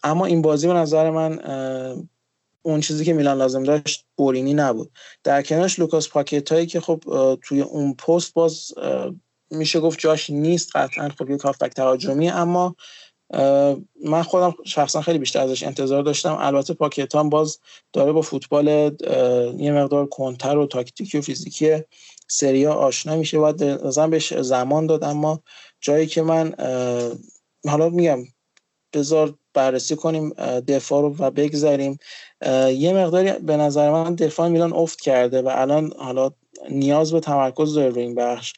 اما این بازی به نظر من اون چیزی که میلان لازم داشت بورینی نبود. در کنارش لوکاس پاکت هایی که خب توی اون پست باز میشه گفت جاش نیست قطعا خب یک هافبک تهاجمی اما من خودم شخصا خیلی بیشتر ازش انتظار داشتم. البته پاکتان باز داره با فوتبال یه مقدار کنتر و تاکتیکی و فیزیکی سریا آشنا میشه. باید نظرم بهش زمان داد. اما جایی که من حالا میگم بذار بررسی کنیم دفاع رو و بگذاریم. یه مقداری به نظر من دفاع میلان افت کرده و الان حالا نیاز به تمرکز داره روی این بخش.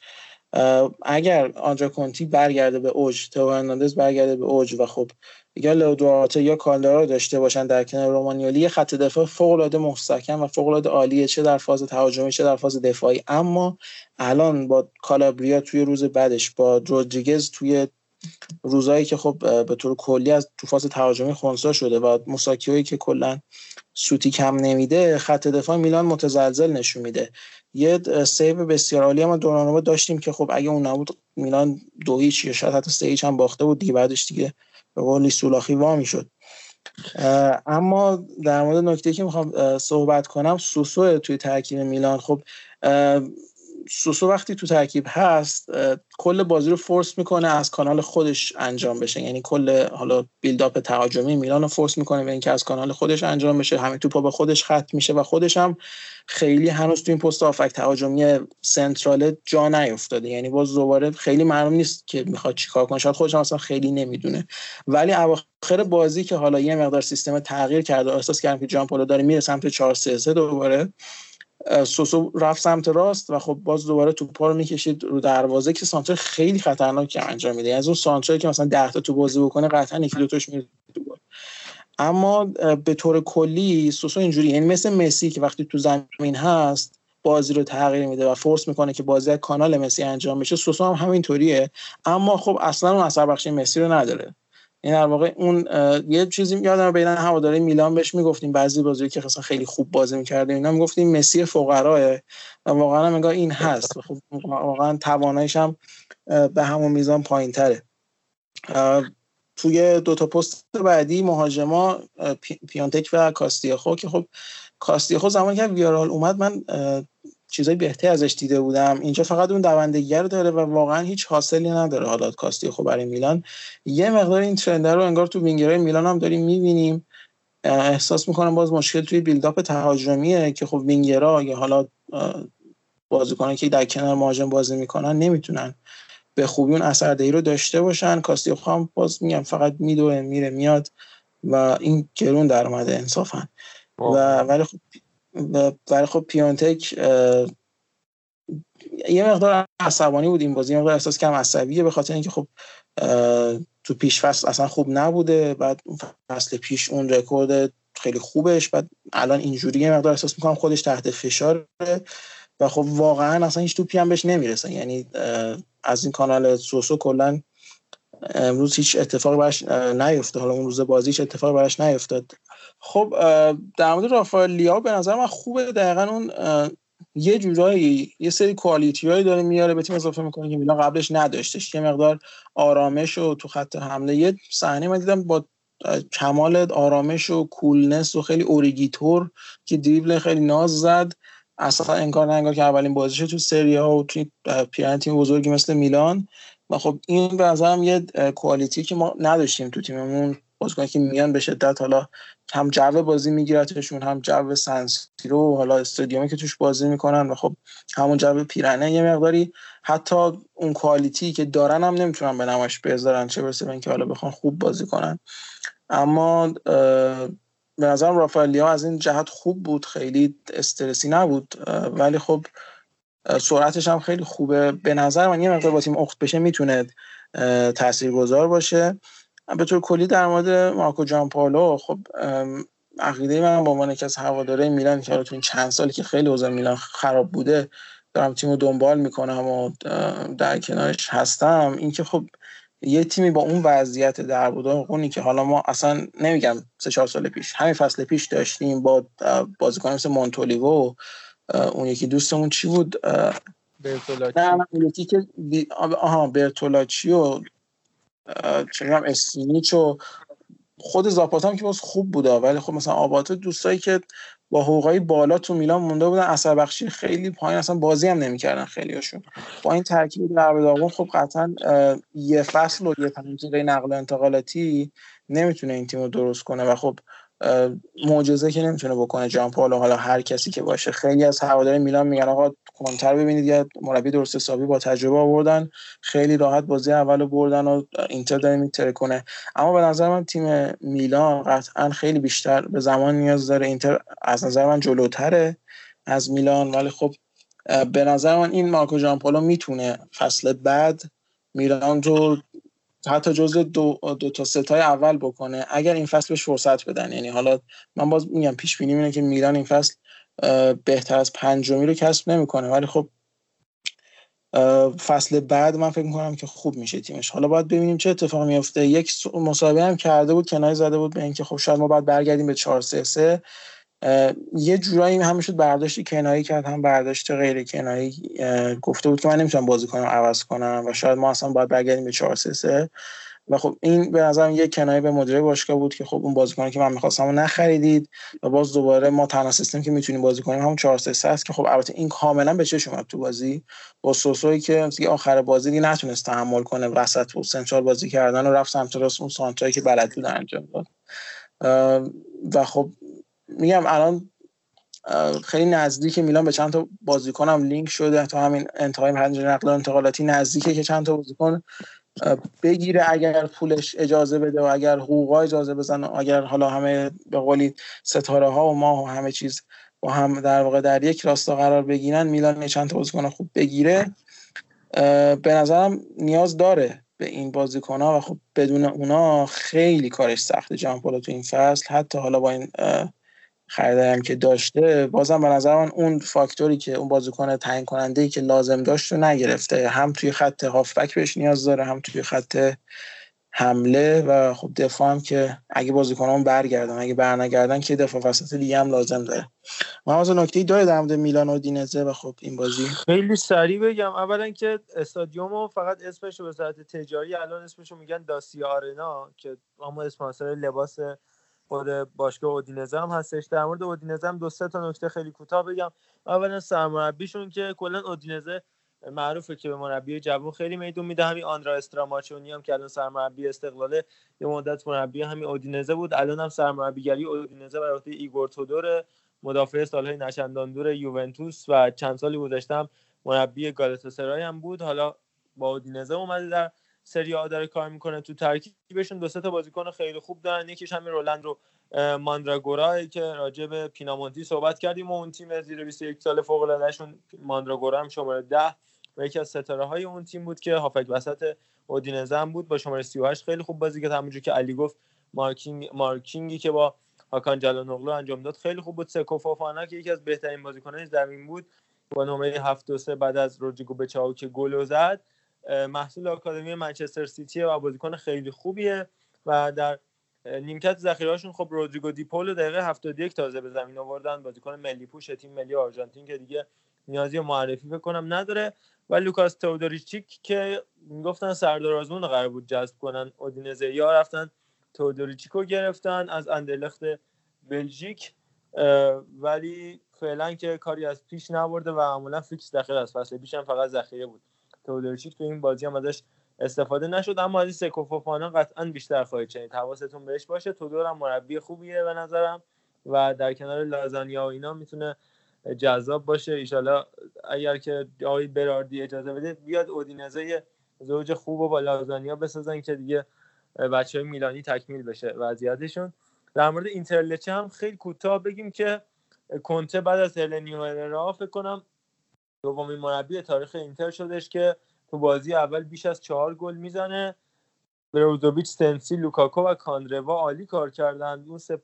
اگر آنجا کنتی برگرده به اوج تو هرناندز برگرده به اوج و خب یا لودوارته یا کالدرا رو داشته باشن در کنار رومانیالی یه خط دفاع فوق العاده محکم و فوق العاده عالیه چه در فاز تهاجمی چه در فاز دفاعی. اما الان با کالابریا توی روز بعدش با رودریگز توی روزایی که خب به طور کلی از تو فاز تهاجمی خونسا شده و موساکیوی که کلا سوتی کم نمیده خط دفاع میلان متزلزل نشون میده. یه سیو بسیار عالی ما دورانوبا داشتیم که خب اگه اون نبود میلان دو هیچ یا شاید حتی سه هم باخته بود دیگه بعدش دیگه به قولی سولاخی وا می‌شد. اما در مورد نکته که می‌خوام صحبت کنم سوسو توی ترکیب میلان خب سوسو وقتی تو ترکیب هست کل بازی رو فورس می‌کنه از کانال خودش انجام بشه. یعنی کل حالا بیلداپ تهاجمی میلان رو فورس می‌کنه به اینکه از کانال خودش انجام بشه. همه توپا به خودش ختم میشه و خودش هم خیلی هنوز تو این پست آفک تهاجمی سنترال جا نیفتاده. یعنی باز دوباره خیلی معلوم نیست که می‌خواد چیکار کنه. شاید خودش اصلا خیلی نمی‌دونه. ولی اواخر بازی که حالا یه مقدار سیستم تغییر کرده احساس کردم که جان پولو داره میره سمت 4 3 دوباره سوسو رفت سمت راست و خب باز دوباره توپا رو می‌کشید رو دروازه که سانتر خیلی خطرناک انجام میده. از اون سانتری که مثلا 10 تا تو بازی بکنه قطعا یکی دو تاش اما به طور کلی سوسو اینجوری یعنی مثل مسی که وقتی تو زمین هست بازی رو تغییر میده و فورس می‌کنه که بازی کانال مسی انجام بشه سوسو هم همینطوریه. اما خب اصلا اون اثر بخشی مسی رو نداره. این در واقع اون یه چیزی یادم بین هواداری میلان بهش می‌گفتیم بعضی بازی که مثلا خیلی خوب بازی می‌کرده اینا می‌گفتیم مسی فقراه و واقعا هم انگار این هست. خب واقعا تواناییش هم به همون میزان پایین تره توی دو تا پست بعدی مهاجما پیانتک و کاستیاخو که خب کاستیاخو زمانی که ویارال اومد من چیزای بهتری ازش دیده بودم. اینجا فقط اون دوندگی رو داره و واقعا هیچ حاصلی نداره. حالات کاستی خب برای میلان. یه مقدار این ترند رو انگار تو وینگرهای میلان هم داریم می‌بینیم. احساس می‌کنم باز مشکل توی بیلداپ تهاجمیه که خب وینگرها یا حالا بازیکنان که در کنار مهاجم بازی می‌کنن نمی‌تونن به خوبی اون اثردهی رو داشته باشن. کاستی هم باز میگم فقط میدوه میره میاد و این گرون در اومده انصافا و ولی خب ولی خب پیونتک یه مقدار عصبانی بود این بازی یه مقدار احساس کم عصبیه به خاطر اینکه خب تو پیش فصل اصلا خوب نبوده. بعد فصل پیش اون رکورد خیلی خوبش. بعد الان اینجوری یه مقدار احساس می‌کنم خودش تحت فشاره. و خب واقعا اصلا هیچ توپی هم بهش نمی‌رسه. یعنی از این کانال سوسو کلا امروز هیچ اتفاقی براش نیفتاد. حالا اون روز بازی هیچ اتفاقی براش نیفتاد. خب در مورد رافائل لیا به نظر من خوبه. دقیقا اون یه جورایی یه سری کوالیتی هایی داره میاره. به تیم اضافه می‌کنه که میلان قبلش نداشتش. یه مقدار آرامش و تو خط حمله. یه صحنه من دیدم با کمال آرامش و کولنس و خیلی اوریگیتور که دریبل خیلی ناز زد. اصلا انگار نه انگار که اولین بازیش تو سری ها و توی پیرن بزرگی مثل میلان. و خب این به نظرم یه کوالیتی که ما نداشتیم تو تیممون. بازیکن که میان به شدت حالا هم جو بازی میگیرتشون هم جو سنسیرو حالا استادیومی که توش بازی می‌کنن و خب همون جو پیرنه یه مقداری حتی اون کوالیتی که دارن هم نمی‌تونن به نمایش بذارن چه برسه به اینکه حالا بخوان خوب بازی کنن. اما به نظرم رافائلیا از این جهت خوب بود. خیلی استرسی نبود. ولی خب سرعتش هم خیلی خوبه. به نظر من یه مقدار با تیم اخت بشه می‌تونه تاثیرگذار باشه. به طور کلی در مورد مارکو جان پالو خب عقیده من با عنوان یکی از هواداره میلان که تو این چند سالی که خیلی اوضاع میلان خراب بوده دارم تیم رو دنبال می‌کنم و در کنارش هستم. اینکه خب یه تیمی با اون وضعیت در اونی که حالا ما اصلا نمیگم سه چهار سال پیش همین فصل پیش داشتیم با بازیکن مثل مونتولیو اون یکی دوستمون چی بود؟
برتولاچی
نه یکی که بی... آها برتولاچی و چه استینیچ و خود زاپاتا هم که باز خوب بوده ولی خب مثلا آباتو دوستایی که با حقوقای بالا تو میلان مونده بودن اثر بخشی خیلی پایین اصلا بازی هم نمی‌کردن خیلیاشون با این ترکیب در داغون خب قطعا یه فصل و یه پنجره نقل و انتقالاتی نمی‌تونه این تیم رو درست کنه و خب معجزه که نمی‌تونه بکنه جان پال حالا هر کسی که باشه. خیلی از هواداری میلان میگن آقا کنتر ببینید یه مربی درست حسابی با تجربه آوردن. خیلی راحت بازی اولو بردن و اینتر داره میتره کنه. اما به نظر من تیم میلان قطعا خیلی بیشتر به زمان نیاز داره. اینتر از نظر من جلوتره از میلان. ولی خب به نظر من این مارکو جان پالو می‌تونه فصل بعد میلان رو حتی جزء دو, دو تا ستای اول بکنه. اگر این فصل بهش فرصت بدن. یعنی حالا من باز میگم پیش بینی اینه که میلان این فصل بهتر از پنجمی رو کسب نمی‌کنه. ولی خب فصل بعد من فکر می‌کنم که خوب میشه تیمش. حالا باید ببینیم چه اتفاقی میفته یک مسابقه هم کرده بود کنایه زده بود به اینکه خب شاید ما باید برگردیم به 4 3 3 یه جورایی هم شد برداشتی کنایی کرد هم برداشت غیر کنایی گفته بود که من نمی‌تونم بازی کنم عوض کنم و شاید ما اصلا باید برگردیم به 4 3 و خب این به نظرم یه کنایه به مدیر باشگاه بود که خب اون بازیکنی که من می‌خواستم رو نخریدید و باز دوباره ما تنها سیستم که می‌تونیم بازی کنیم همون 4 3 است که خب البته این کاملا به چش اومد تو بازی با سوسوی که آخر بازی دیگه نتونست تحمل کنه وسط و سنترال بازی کردن و رفت سمت راست اون سانترایی که بلد بود انجام داد. و خب میگم الان خیلی نزدیک میلان به چند تا بازیکنم لینک شده تا همین انتهای پنجره نقل و انتقالاتی نزدیکه که چند تا بازیکن بگیره اگر پولش اجازه بده و اگر حقوقا اجازه بزنه اگر حالا همه به قولی ستاره ها و ما و همه چیز با هم در واقع در یک راستا قرار بگیرن میلان چند تا بازیکن خوب بگیره به نظرم نیاز داره به این بازیکن ها و خب بدون اونا خیلی کارش سخته جان تو این فصل. حتی حالا با این خریدارم که داشته بازم به نظر من اون فاکتوری که اون بازیکن تعیین کننده ای که لازم داشت رو نگرفته. هم توی خط هافبک بهش نیاز داره هم توی خط حمله و خب دفاع هم که اگه بازیکنان برگردن اگه برنگردن که دفاع وسط دیگه هم لازم داره. ما از نکته داره در مورد میلان و دینزه و خب این بازی.
خیلی سریع بگم. اولا که استادیوم فقط اسمش رو به صورت تجاری الان اسمش رو میگن داسیا آرنا که اما اسپانسر لباس خود باشگاه اودینزه هم هستش. در مورد اودینزه هم دو سه تا نکته خیلی کوتاه بگم. اولا سرمربیشون که کلا اودینزه معروفه که به مربی جوان خیلی میدون میده. همین آندرا استراماچونی هم که الان سرمربی استقلاله یه مدت مربی همین اودینزه بود. الان هم سرمربیگری اودینزه بر عهده ایگور تودور مدافع سالهای نچندان دور یوونتوس و چند سالی گذشته هم مربی گالاتاسرای هم بود. حالا با اودینزه اومده در سری آ داره کار می‌کنه تو ترکیبشون. دو سه تا بازیکن خیلی خوب دارن. یکیش همین رولند رو ماندراگورا که راجع به پینامونتی صحبت کردیم و اون تیم زیر 21 سال فوق العاده شون ماندراگورا هم شماره 10 و یکی از ستاره های اون تیم بود که هافک وسط اودینزه بود. با شماره 38 خیلی خوب بازی کرد. همونجوری که علی گفت مارکینگ مارکینگی که با هاکان جلانوغلو انجام داد خیلی خوب بود. سکو فافانا که یکی از بهترین بازیکنان زمین بود. با نمره 7 و 3 بعد از رودریگو بکائو که گل زد. محصول آکادمی منچستر سیتی و بازیکن خیلی خوبیه و در نیمکت ذخیرهاشون خب رودریگو دی‌پائول دقیقه 71 تازه به زمین آوردن. بازیکن ملی پوش تیم ملی آرژانتین که دیگه نیازی معرفی بکنم نداره. و لوکاس تودوریچیک که می‌گفتن سردار آزمون قرار بود جذب کنن اودینزه. یا رفتن تودوریچیکو گرفتن از اندرلخت بلژیک ولی فعلا که کاری از پیش نبرده و معمولا فیکس داخل از فصل پیش هم فقط ذخیره بود. تودوریچیک تو این بازی هم ازش استفاده نشد اما از سکوفوفانا قطعا بیشتر خواهید شنید. حواستون بهش باشه تودور هم مربی خوبیه به نظرم و در کنار لازانیا و اینا می‌تونه جذاب باشه. ایشالا اگر که آقای براردی اجازه بده بیاد اودینزه زوج خوب و با لازانیا بسازن که دیگه بچه های میلانی تکمیل بشه وضعیتشون. در مورد اینتر لچه هم خیلی کوتاه بگیم که کنته بعد از هلنیو هررا فکر کنم دومین مربی تاریخ اینتر شدش که تو بازی اول بیش از چهار گل می‌زنه. بروزوویچ سنسی لوکاکو و کاندروا عالی کار کردن اون سه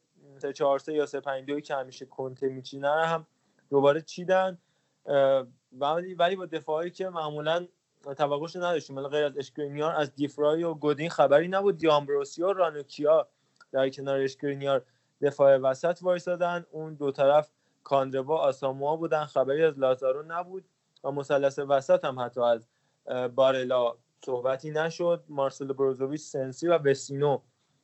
چهار سه یا سه پنج دوی که همیشه کنته میچینن هم دوباره چیدن. ولی ولی با دفاعی که معمولا توقعش نداشتیم. غیر از اشکرینیار از دیفرای و گودین خبری نبود. دیامبروسیا و رانوکیا در کنار اشکرینیار دفاع وسط وایسادن. اون دو طرف کاندروا آساموا بودن خبری از لازارو نبود و مثلث وسط هم حتی از بارلا صحبتی نشد. مارسل بروزوویچ سنسی و وسینو.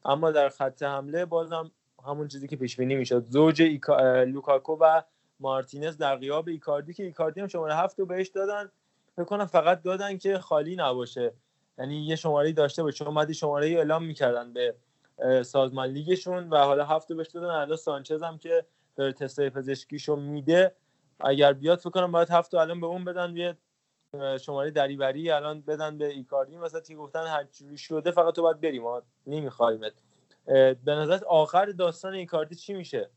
اما در خط حمله بازم همون چیزی که پیش بینی می‌شد. زوج ایکا... لوکاکو و مارتینز در غیاب ایکاردی که ایکاردی هم شماره هفت رو بهش دادن. فکر کنم فقط دادن که خالی نباشه. یعنی یه شماره داشته باشه. چون بعدی شماره اعلام می‌کردن به سازمان لیگشون و حالا هفت رو بهش دادن. الان سانچز هم که داره تستای پزشکیشو میده. اگر بیاد فکر کنم باید هفت الان به اون بدن یه شماره دریوری الان بدن به ایکاردی مثلا تی گفتن هر جوری شده فقط تو باید بریم ما نمیخوایمت به نظر آخر داستان ایکاردی چی میشه؟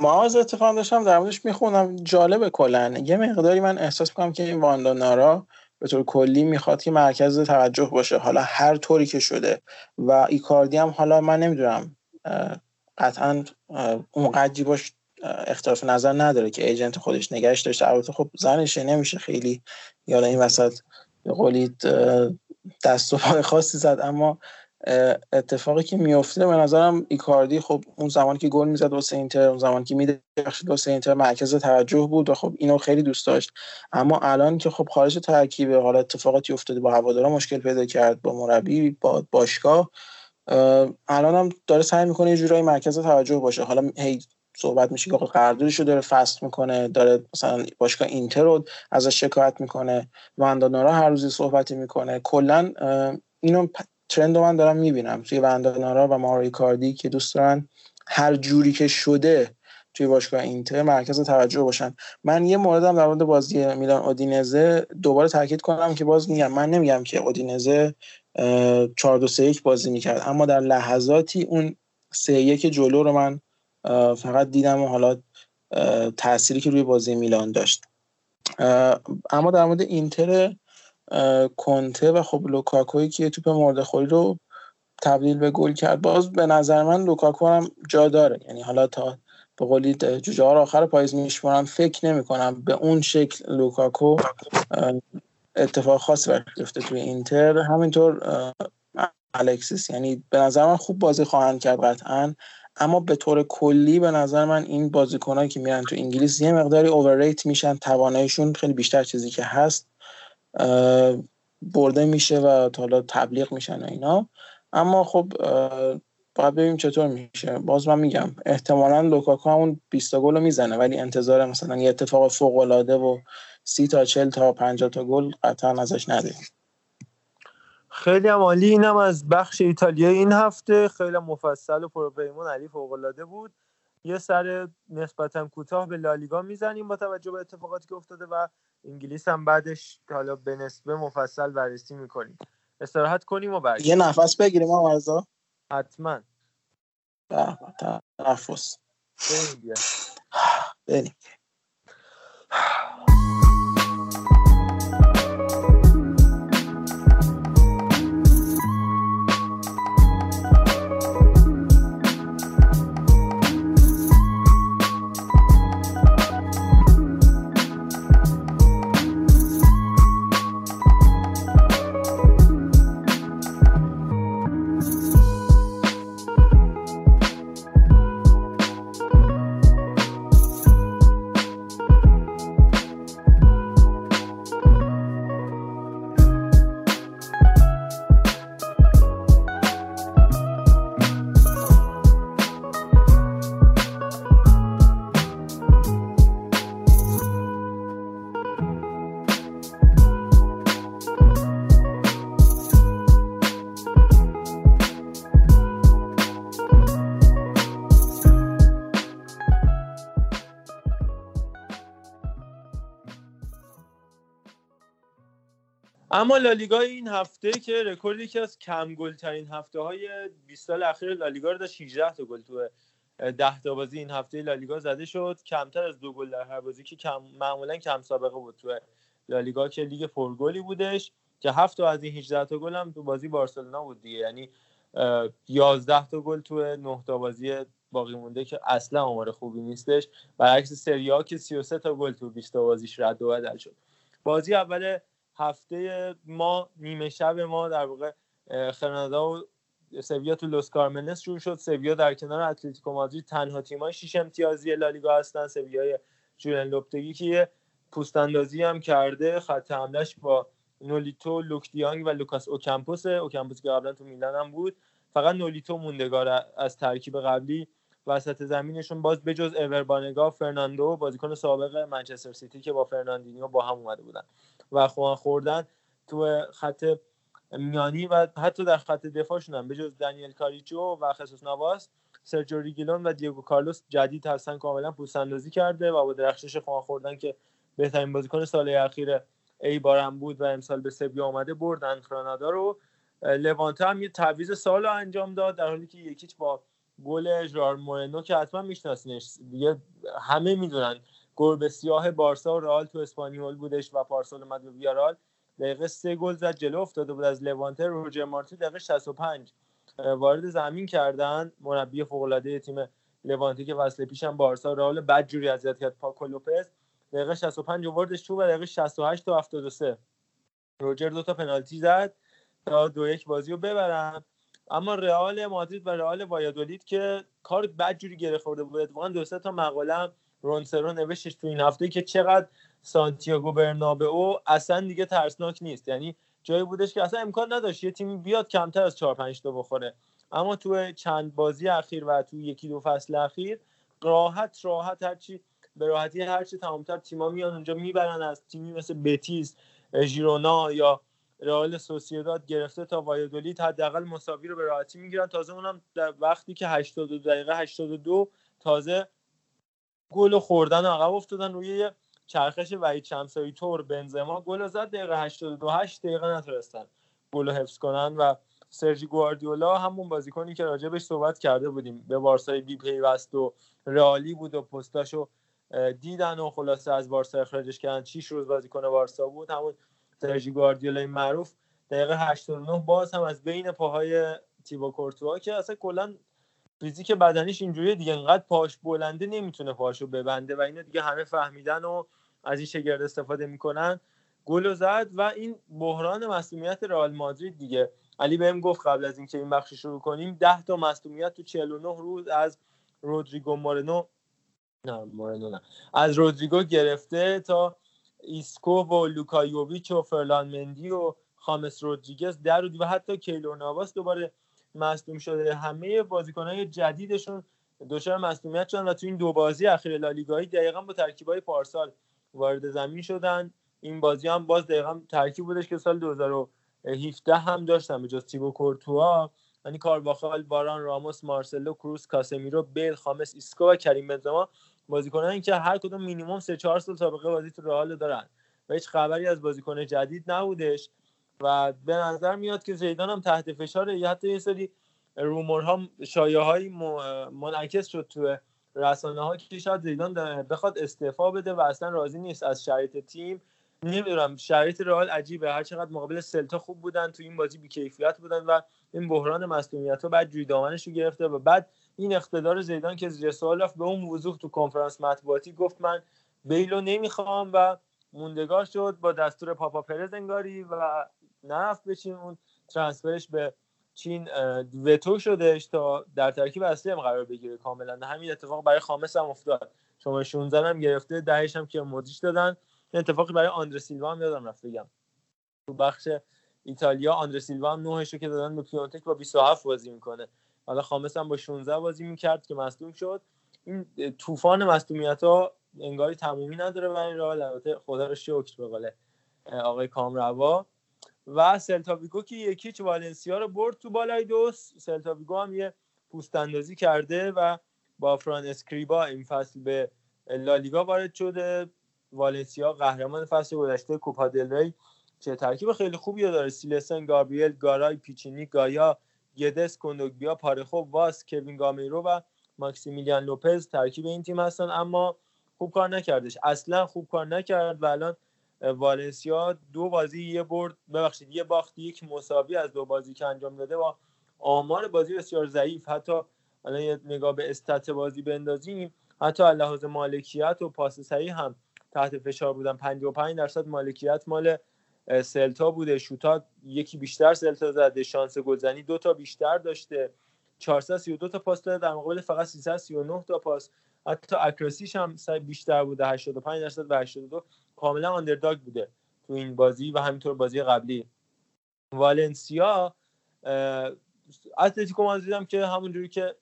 ما از اتفاق داشتم در موردش می‌خونم جالب کلا. یه مقداری من احساس می‌کنم که این واندا نارا به طور کلی می‌خواد که مرکز توجه باشه. حالا هر طوری که شده. و ایکاردی هم حالا من نمی‌دونم قطعا اون قدری باش اختلاف نظر نداره که ایجنت خودش نگهش داشته. البته خب زنشه نمیشه خیلی یالا این وسط به قولید دست و پای خاصی زد. اما اتفاقی که میفته به نظرم ایکاردی خب اون زمان که گل می‌زد واسه اینتر اون زمان که میدرخشید واسه اینتر مرکز توجه بود و خب اینو خیلی دوست داشت. اما الان که خب خارج ترکیب حالا اتفاقاتی افتاده با هوادارا مشکل پیدا کرد با مربی با باشگاه. الان هم داره سعی می‌کنه یه جورایی مرکز توجه باشه. حالا هی صحبت میشه که قراردادش رو داره فست می‌کنه داره مثلا باشگاه اینتر رو ازش شکایت می‌کنه وندانارا هر روزی صحبتی می‌کنه. کلا اینو ترند رو من دارم می‌بینم. توی وندانارا و ماری کاردی که دوست دارن هر جوری که شده توی باشگاه اینتر مرکز توجه باشن. من یه موردم در مورد بازی میلان اودینزه دوباره تاکید کنم که باز میگم من نمیگم که اودینزه 4 2 3 1 بازی می‌کرد. اما در لحظاتی اون 3 1 جلو رو من فقط دیدم و حالا تأثیری که روی بازی میلان داشت. اما در مورد اینتر کنته و خب لوکاکوی که توپ مورد خوری رو تبدیل به گل کرد باز به نظر من لوکاکو هم جا داره. یعنی حالا تا به قولی جوجه ها آخر پاییز میشمارم فکر نمی کنم به اون شکل لوکاکو اتفاق خاصی برگرفته توی اینتر. همینطور الکسیس. یعنی به نظر من خوب بازی خواهند کرد قطعا. اما به طور کلی به نظر من این بازیکنایی که میرن تو انگلیس یه مقداری اوورریت میشن. تواناییشون خیلی بیشتر چیزی که هست برده میشه و حالا تبلیغ میشن و اینا. اما خب باید ببینیم چطور میشه. باز من میگم احتمالا لوکاکو همون 20 گل رو می‌زنه ولی انتظار مثلا یه اتفاق فوق العاده و 30 تا 40 تا 50 تا گل قطعا ازش نداریم
خیلی هم عالی. اینم از بخش ایتالیایی این هفته. خیلی مفصل و پروپیمون علی فوق العاده بود. یه سر نسبتا کوتاه به لالیگا می‌زنیم با توجه به اتفاقاتی که افتاده و انگلیس هم بعدش حالا به نسبه مفصل بررسی می‌کنیم. استراحت کنیم و برگردیم.
یه نفس بگیریم آرزا
حتما.
تنفس بریم.
اما لالیگا این هفته که رکورد که از کم گل ترین هفته های 20 سال اخیر لالیگا رو داشت 18 تا گل تو 10 تا بازی این هفته لالیگا زده شد. کمتر از دو گل در هر بازی که کم معمولا کم سابقه بود تو لالیگا که لیگ پرگلی بودش که هفت تا از این 18 تا گل هم تو بازی بارسلونا بود دیگه. یعنی 11 تا گل تو 9 تا بازی باقی مونده که اصلا آمار خوبی نیستش. برعکس سری آ که 33 تا گل تو 20 تا بازیش رد و بدل شد. بازی اول هفته ما نیمه شب ما در واقع گرانادا و سویا تو لوس کارمنس شروع شد. سویا در کنار اتلتیکو مادرید تنها تیمای شش امتیازی لالیگا هستن. سویای خولن لوپتگی که پوست اندازی هم کرده. خط حملش با نولیتو لوک دیانگ و لوکاس اوکامپوس اوکامپوس که قبلا تو میلان هم بود. فقط نولیتو موندگار از ترکیب قبلی وسط زمینشون باز بجز اور بانگا فرناندو بازیکن سابق منچستر سیتی که با فرناندینیو با هم اومده بودن و خوان خوردن تو خط میانی و حتی در خط دفاعشون هم. بجز دنیل کاریچو و خصوص نواس سرجو ریگیلون و دیگو کارلوس جدید هستن کاملا پوست کرده و با درخشش خوان خوردن که بهترین بازیکن سال اخیر ای بارم بود و امسال به سبیا آمده بردن فرانادا رو. لوانته هم یه تعویض سال انجام داد در حالی که یکیچ با گل ژار مورنو که حتما میشناسینش. دیگه همه می‌دونن. گربه سیاه بارسا و رئال تو اسپانیول بودش و پارسال اومد به ویارال. دقیقه سه گل زد جلو افتاده بود از لوانته. روجر مارتی دقیقه 65 وارد زمین کردن. مربی فوق العاده تیم لوانته که وصل پیشم بارسا رئال. بد جوری اذیت کرد. پاکو لوپز. دقیقه 65 آوردش تو و دقیقه 68 تا 73 روجر دو تا پنالتی زد. تا دو یک بازی رو ببرن. اما رئال مادرید و رئال وایادولید که کار بد جوری گره خورده بود. اتفاقا دو سه تا مقاله رونسرو نوشتش تو این هفته که چقدر سانتیاگو برنابئو اصلا دیگه ترسناک نیست. یعنی جایی بودش که اصلا امکان نداشت یه تیمی بیاد کمتر از 4 5 تا بخوره. اما تو چند بازی اخیر و تو یکی دو فصل اخیر راحت راحت هرچی به راحتی هرچی تمامتر تیما میان اونجا می‌برن از تیمی مثل بتیس ژیرونا یا رئال سوسییداد گرفته تا وایدولید حداقل مساوی رو به راحتی می‌گیرن. تازه اونم در وقتی که 82 دقیقه 82 تازه گل خوردن و عقب افتادن روی چرخش وحید شمسایی تور بنزما. گل زد دقیقه 82 8 دقیقه نتونستن گل حفظ کنن و سرجی گواردیولا همون بازیکنی که راجبش صحبت کرده بودیم. به بارسای بی پیوست و رئالی بود و پستاشو دیدن و خلاصه از بارسا اخراجش کردن. 6 روز بازیکن بارسا بود. همون سرژی گواردیولا معروف دقیقه 89 باز هم از بین پاهای تیبو کورتوا که اصلا کلا فیزیک بدنیش اینجوریه دیگه انقدر پاش بلنده نمی‌تونه پاشو ببنده و اینو دیگه همه فهمیدن و از این شگرد استفاده می‌کنن. گل زد و این بحران مصدومیت رئال مادرید دیگه. علی بهم گفت قبل از اینکه این بخش شروع کنیم 10 تا مصدومیت تو 49 روز از رودریگو مورنو نه مورنو نه از رودریگو گرفته تا ایسکو و لوکا یوویچ و فرلان مندی و خامس رودریگز در و حتی کیلور ناواس دوباره مصدوم شده. همه بازیکنهای جدیدشون دچار مصدومیت شدن و تو این دو بازی اخیر لالیگایی دقیقا با ترکیبای پارسال وارد زمین شدن. این بازی هم باز دقیقا ترکیب بودش که سال 2017 هم داشتن به جز تیبو کورتوا. یعنی کارواخال واران راموس مارسلو کروس کاسمیرو بیل خامس ایسکو و کریم بنزما بازیکنانی که هر کدوم مینیمم سه چهار سال سابقه بازی تو رئال دارن و هیچ خبری از بازیکن جدید نبودش و به نظر میاد که زیدان هم تحت فشاره. یا حتی یه سری رومورها شایعه منعکس شد تو رسانه ها که شاید زیدان بخواد استعفا بده و اصلا راضی نیست از شرایط تیم. نمی‌دونم شرایط رئال عجیبه. هر چقدر مقابل سلتا خوب بودن تو این بازی بیکیفیت بودن و این بحران مصونیت ها بعد جوی دامنش رو گرفته و بعد این اقتدار زیدان که زیر سوال رفت به اون وضوح تو کنفرانس مطبوعاتی گفت من بیلو نمی‌خوام و موندگار شد با دستور پاپا پرز انگاری و نرفت بچین اون ترانسفرش به چین وتو شدهش تا در ترکیب اصلی هم قرار بگیره کاملا. همین اتفاق برای خامس هم افتاد. شما 16 هم گرفته دهش هم که مدیش دادن. این اتفاقی برای آندر سیلوا هم یادم رفت بگم. تو بخش ایتالیا آندر سیلوا هم نوهش رو که دادن به پیونتک با 27 بازی می‌کنه. حالا خامس هم با 16 بازی می‌کرد که مصدوم شد. این طوفان مصدومیت ها انگاری تمومی نداره برای رئال البته خدا رو شکر به آقای کامروا. و سلتاویگو که یک هیچ والنسیا رو برد تو بالایدوس. سلتاویگو هم یه پوست اندازی کرده و با فران اسکریبا این فصل به لالیگا وارد شده. والنسیا قهرمان فصل گذشته کوپا دل ری چه ترکیب خیلی خوبی داره. سیلسن گابریل گارای پیچینی گایا گدس کندوگبیا پارخو واس کوین گامیرو و ماکسیمیلیان لوپز ترکیب این تیم هستن اما خوب کار نکردش. اصلا خوب کار نکرد و الان والنسیا دو بازی یه برد ببخشید یه باخت یک مساوی از دو بازی که انجام داده با آمار بازی بسیار ضعیف. حتی الان یه نگاه به استات بازی بندازیم حتی لحاظ مالکیت و پاس سعی هم تحت فشار بودن. 55 درصد مالکیت مال سلتا بوده. شوتا یکی بیشتر سلتا زده. شانس گلزنی دو تا بیشتر داشته. 432 تا پاس داده. در مقابل فقط 339 تا پاس. حتی اکراسیش هم بیشتر بوده. 85 درصد و 82 کاملا آندرداگ بوده تو این بازی و همینطور بازی قبلی. والنسیا اتلتیکو من دیدم که همونجوری که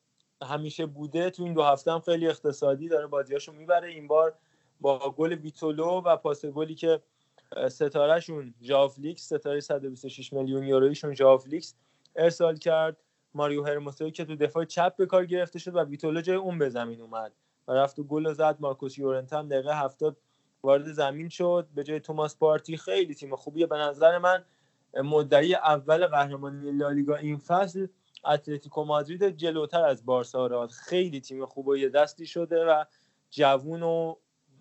همیشه بوده تو این دو هفته هم خیلی اقتصادی داره بازیاشو می‌بره. این بار با گل ویتولو و پاس گلی که ستارهشون ژائو فلیکس ستاره 126 میلیون یورویشون ژائو فلیکس ارسال کرد. ماریو هرموسوی که تو دفاع چپ به کار گرفته شد و ویتولو جای اون به زمین اومد و رفت و گل زد. مارکوس یورنتم دقیقه 70 وارد زمین شد. به جای توماس پارتی خیلی تیم خوبیه به نظر من مدعی اول قهرمانی لالیگا این فصل اتلتیکو مادرید جلوتر از بارسا خیلی تیم خوب و یه دستی شده و جوون و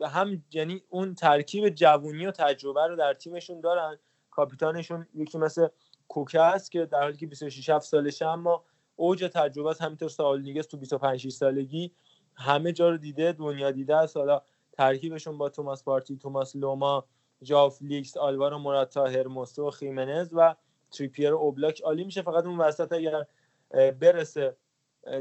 هم یعنی اون ترکیب جوونی و تجربه رو در تیمشون دارن. کاپیتانشون یکی مثل کوکه است که در حالی که 26 7 سالشه اما اوج تجربه است. همینطور سائول نیگس تو 25 سالگی همه جا رو دیده دنیا دیده است. حالا ترکیبشون با توماس پارتی توماس لمار ژائو فلیکس آلوارو موراتا هرموسو خیمنز و تریپیر اوبلاک عالی میشه. فقط اون وسط اگر برسه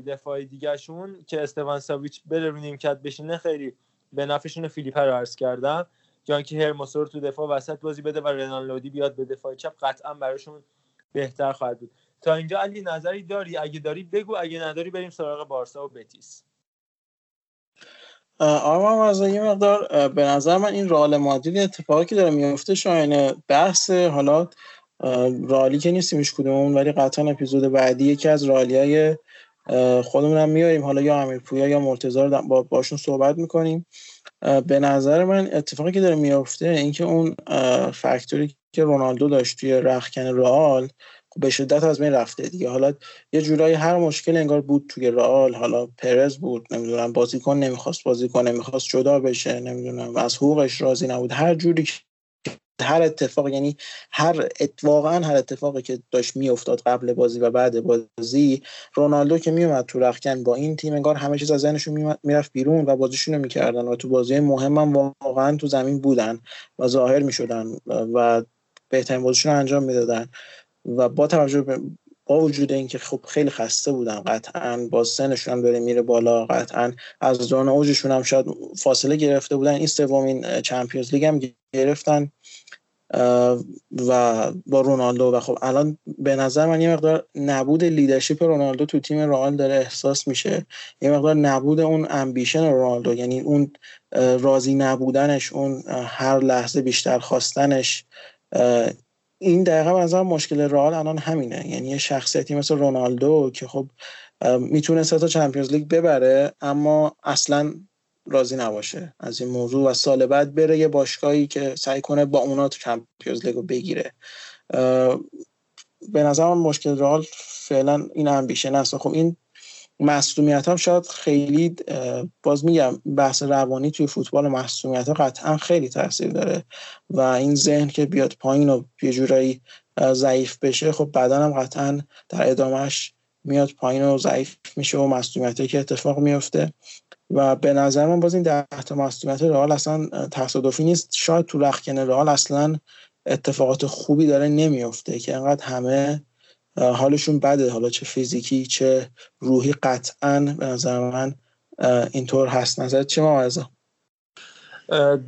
دفاع دیگهشون که استوان ساویچ بره رو نیمکت بشینه خیلی به نفعشون فیلیپ رو عرض کردم. یا اینکه هرموسو رو تو دفاع وسط بازی بده و رنان لودی بیاد به دفاع چپ قطعا براشون بهتر خواهد بود. تا اینجا علی نظری داری؟ اگه داری بگو اگه نداری بریم سراغ بارسا و بتیس.
آرمان از یه مقدار به نظر من این رئال مادرید اتفاقی که داره میفته شاینه بحث حالا رالی که نیستیم کدومون ولی قطعا اپیزود بعدی یکی از رالی های خودمون هم میاریم. حالا یا امیر پویا یا مرتضی رو با باشون صحبت می‌کنیم. به نظر من اتفاقی که داره میفته اینکه اون فکتوری که رونالدو داشت توی رخکن رئال خب به شدت از بین رفته دیگه. حالا یه جورایی هر مشکل انگار بود توی رئال. حالا پرز بود نمی‌دونم بازیکن نمی‌خواست بازیکن نمی‌خواست جدا بشه نمی‌دونم از حقوقش راضی نبود. هر جوری هر اتفاق یعنی هر واقعا هر اتفاقی که داشت میافتاد قبل بازی و بعد بازی رونالدو که میومد تو رخکن با این تیم انگار همه چیز از ذهنشون می‌رفت بیرون و بازیشون رو می‌کردن و تو بازی مهم هم واقعا تو زمین بودن و ظاهر می‌شدن و بهترین بازیشون رو انجام می‌دادن. و با توجه به با وجود اینکه خب خیلی خسته بودن قطعا با سنشون داره میره بالا قطعا از دوران اوجشون هم شاید فاصله گرفته بودن. این سومین Champions League هم گرفتن. و با رونالدو و خب الان به نظر من یه مقدار نبود leadership رونالدو تو تیم رئال داره احساس میشه. یه مقدار نبود اون ambition رونالدو یعنی اون راضی نبودنش اون هر لحظه بیشتر خواستنش این دقیقا از مشکل رئال الان همینه. یعنی یه شخصیتی مثل رونالدو که خب می‌تونه سه تا چمپیونز لیگ ببره اما اصلا راضی نباشه از این موضوع و سال بعد بره یه باشگاهی که سعی کنه با اونا تو چمپیونز لیگو بگیره. به نظر من مشکل رئال فعلا این امبیشن است خب این مصومیت هم شاید خیلی باز میگم بحث روانی توی فوتبال مصومیت ها قطعا خیلی تاثیر داره و این ذهن که بیاد پایین و یه جورایی ضعیف بشه خب بعدا هم قطعا در ادامهش میاد پایین و ضعیف میشه و مصومیت که اتفاق میفته. و به نظر من باز این ده تا مصومیت رئال اصلا تصادفی نیست. شاید تو رخکن رئال اصلا اتفاقات خوبی داره نمیفته که انقدر همه حالشون بده. حالا چه فیزیکی چه روحی قطعا به نظر من اینطور هست. نظر چه موازه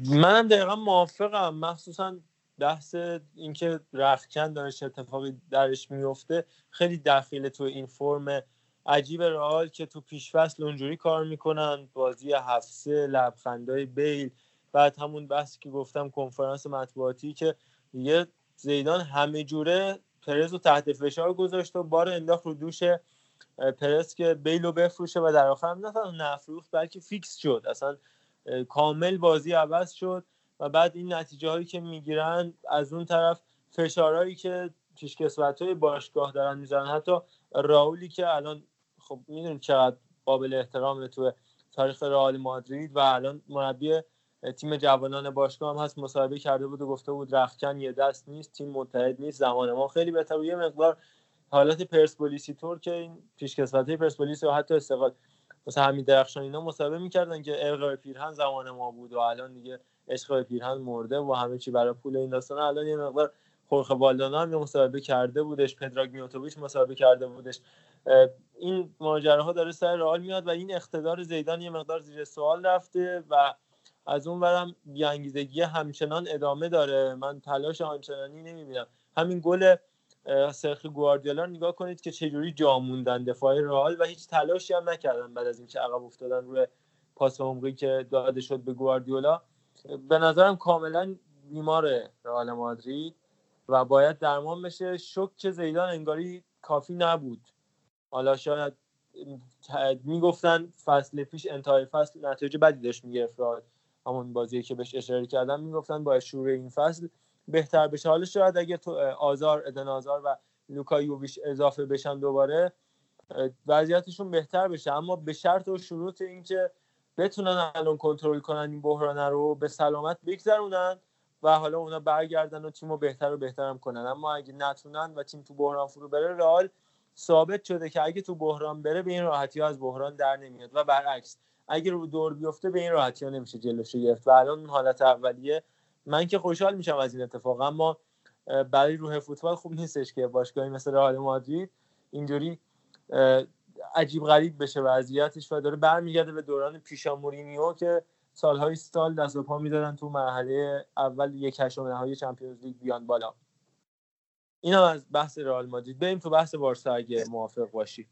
منم دقیقا موافقم. مخصوصا بحث اینکه رخکن داره چه اتفاقی درش میفته خیلی دخیله تو این فرم عجیب رئال که تو پیشفصل اونجوری کار می‌کنن بازی هفته لبخندای بیل. بعد همون بحثی که گفتم کنفرانس مطبوعاتی که یه زیدان همه جوره پرز رو تحت فشار گذاشت و بار انداخت رو دوش پرز که بیل رو بفروشه و در آخر نه نفروخت بلکه فیکس شد. اصلا کامل بازی عوض شد و بعد این نتیجه هایی که می‌گیرن از اون طرف فشارهایی که پیشکسوت های باشگاه دارن می‌زنن حتی راولی که الان خب می‌دونیم چقدر قابل احترامه تو تاریخ رئال مادرید و الان مربی تیم جوانان باشگاه هم هست مصاحبه کرده بود و گفته بود رخکن یه دست نیست تیم متحد نیست زمان ما خیلی بهتر یه مقدار حالت پرسپولیسی طور که این پیشکسوت پرسپولیس و حتی استقلال مثلا همین درخشان اینا مصاحبه می‌کردن که ارقای پیرهن زمان ما بود و الان دیگه عشق پیرهن مرده و همه چی برای پول این داستان الان یه مقدار خورخ والدانا هم مصاحبه کرده بودش پدراگ میوتوویچ مصاحبه کرده بودش. این ماجراها داره سر رئال میاد و این اقتدار زیدان یه مقدار زیر سوال رفته و از اون برم بیانگیزگی همچنان ادامه داره. من تلاش آنچنانی نمی‌بینم. همین گل سرخی گواردیولا نگاه کنید که چجوری جا موندن دفاع رئال و هیچ تلاشی هم نکردن بعد از اینکه عقب افتادن روی پاس عمقی که داده شد به گواردیولا. به نظرم کاملا بیمار رئال مادرید. و باید درمان بشه. شک زیدان انگاری کافی نبود. حالا شاید می‌گفتن فصل پیش انتهای فصل نتیجه بدی داشت می‌گرفت. همون بازی که بهش اشاره کردم می‌گفتن با شروع این فصل بهتر بشه. حالا شاید اگه تو آزار ادن آزار و لوکا یوویش اضافه بشن دوباره وضعیتشون بهتر بشه. اما به شرط و شروط اینکه بتونن الان کنترل کنن این بحران رو به سلامت بگذرونن. و حالا اونا برگردن و تیم بهتر و بهترم کنن. اما اگه نتونن و تیم تو بحران فرو بره رئال ثابت شده که اگه تو بحران بره به این راحتی ها از بحران در نمیاد. و برعکس اگه رو دور بیفته به این راحتی ها نمیشه جلوش گرفت. و الان حالت اولیه. من که خوشحال میشم از این اتفاق. اما برای روح فوتبال خوب نیستش که باشگاهی مثل رئال مادرید اینجوری عجیب غریب بشه وضعیتش و داره برمیگرده به دوران پیشا مورینیو که سالهای سال دست و پا می‌دادن تو مرحله اول یک هشتم نهایی Champions League بیان بالا. اینا از بحث رئال مادرید. بریم تو بحث بارسا اگه موافق باشی.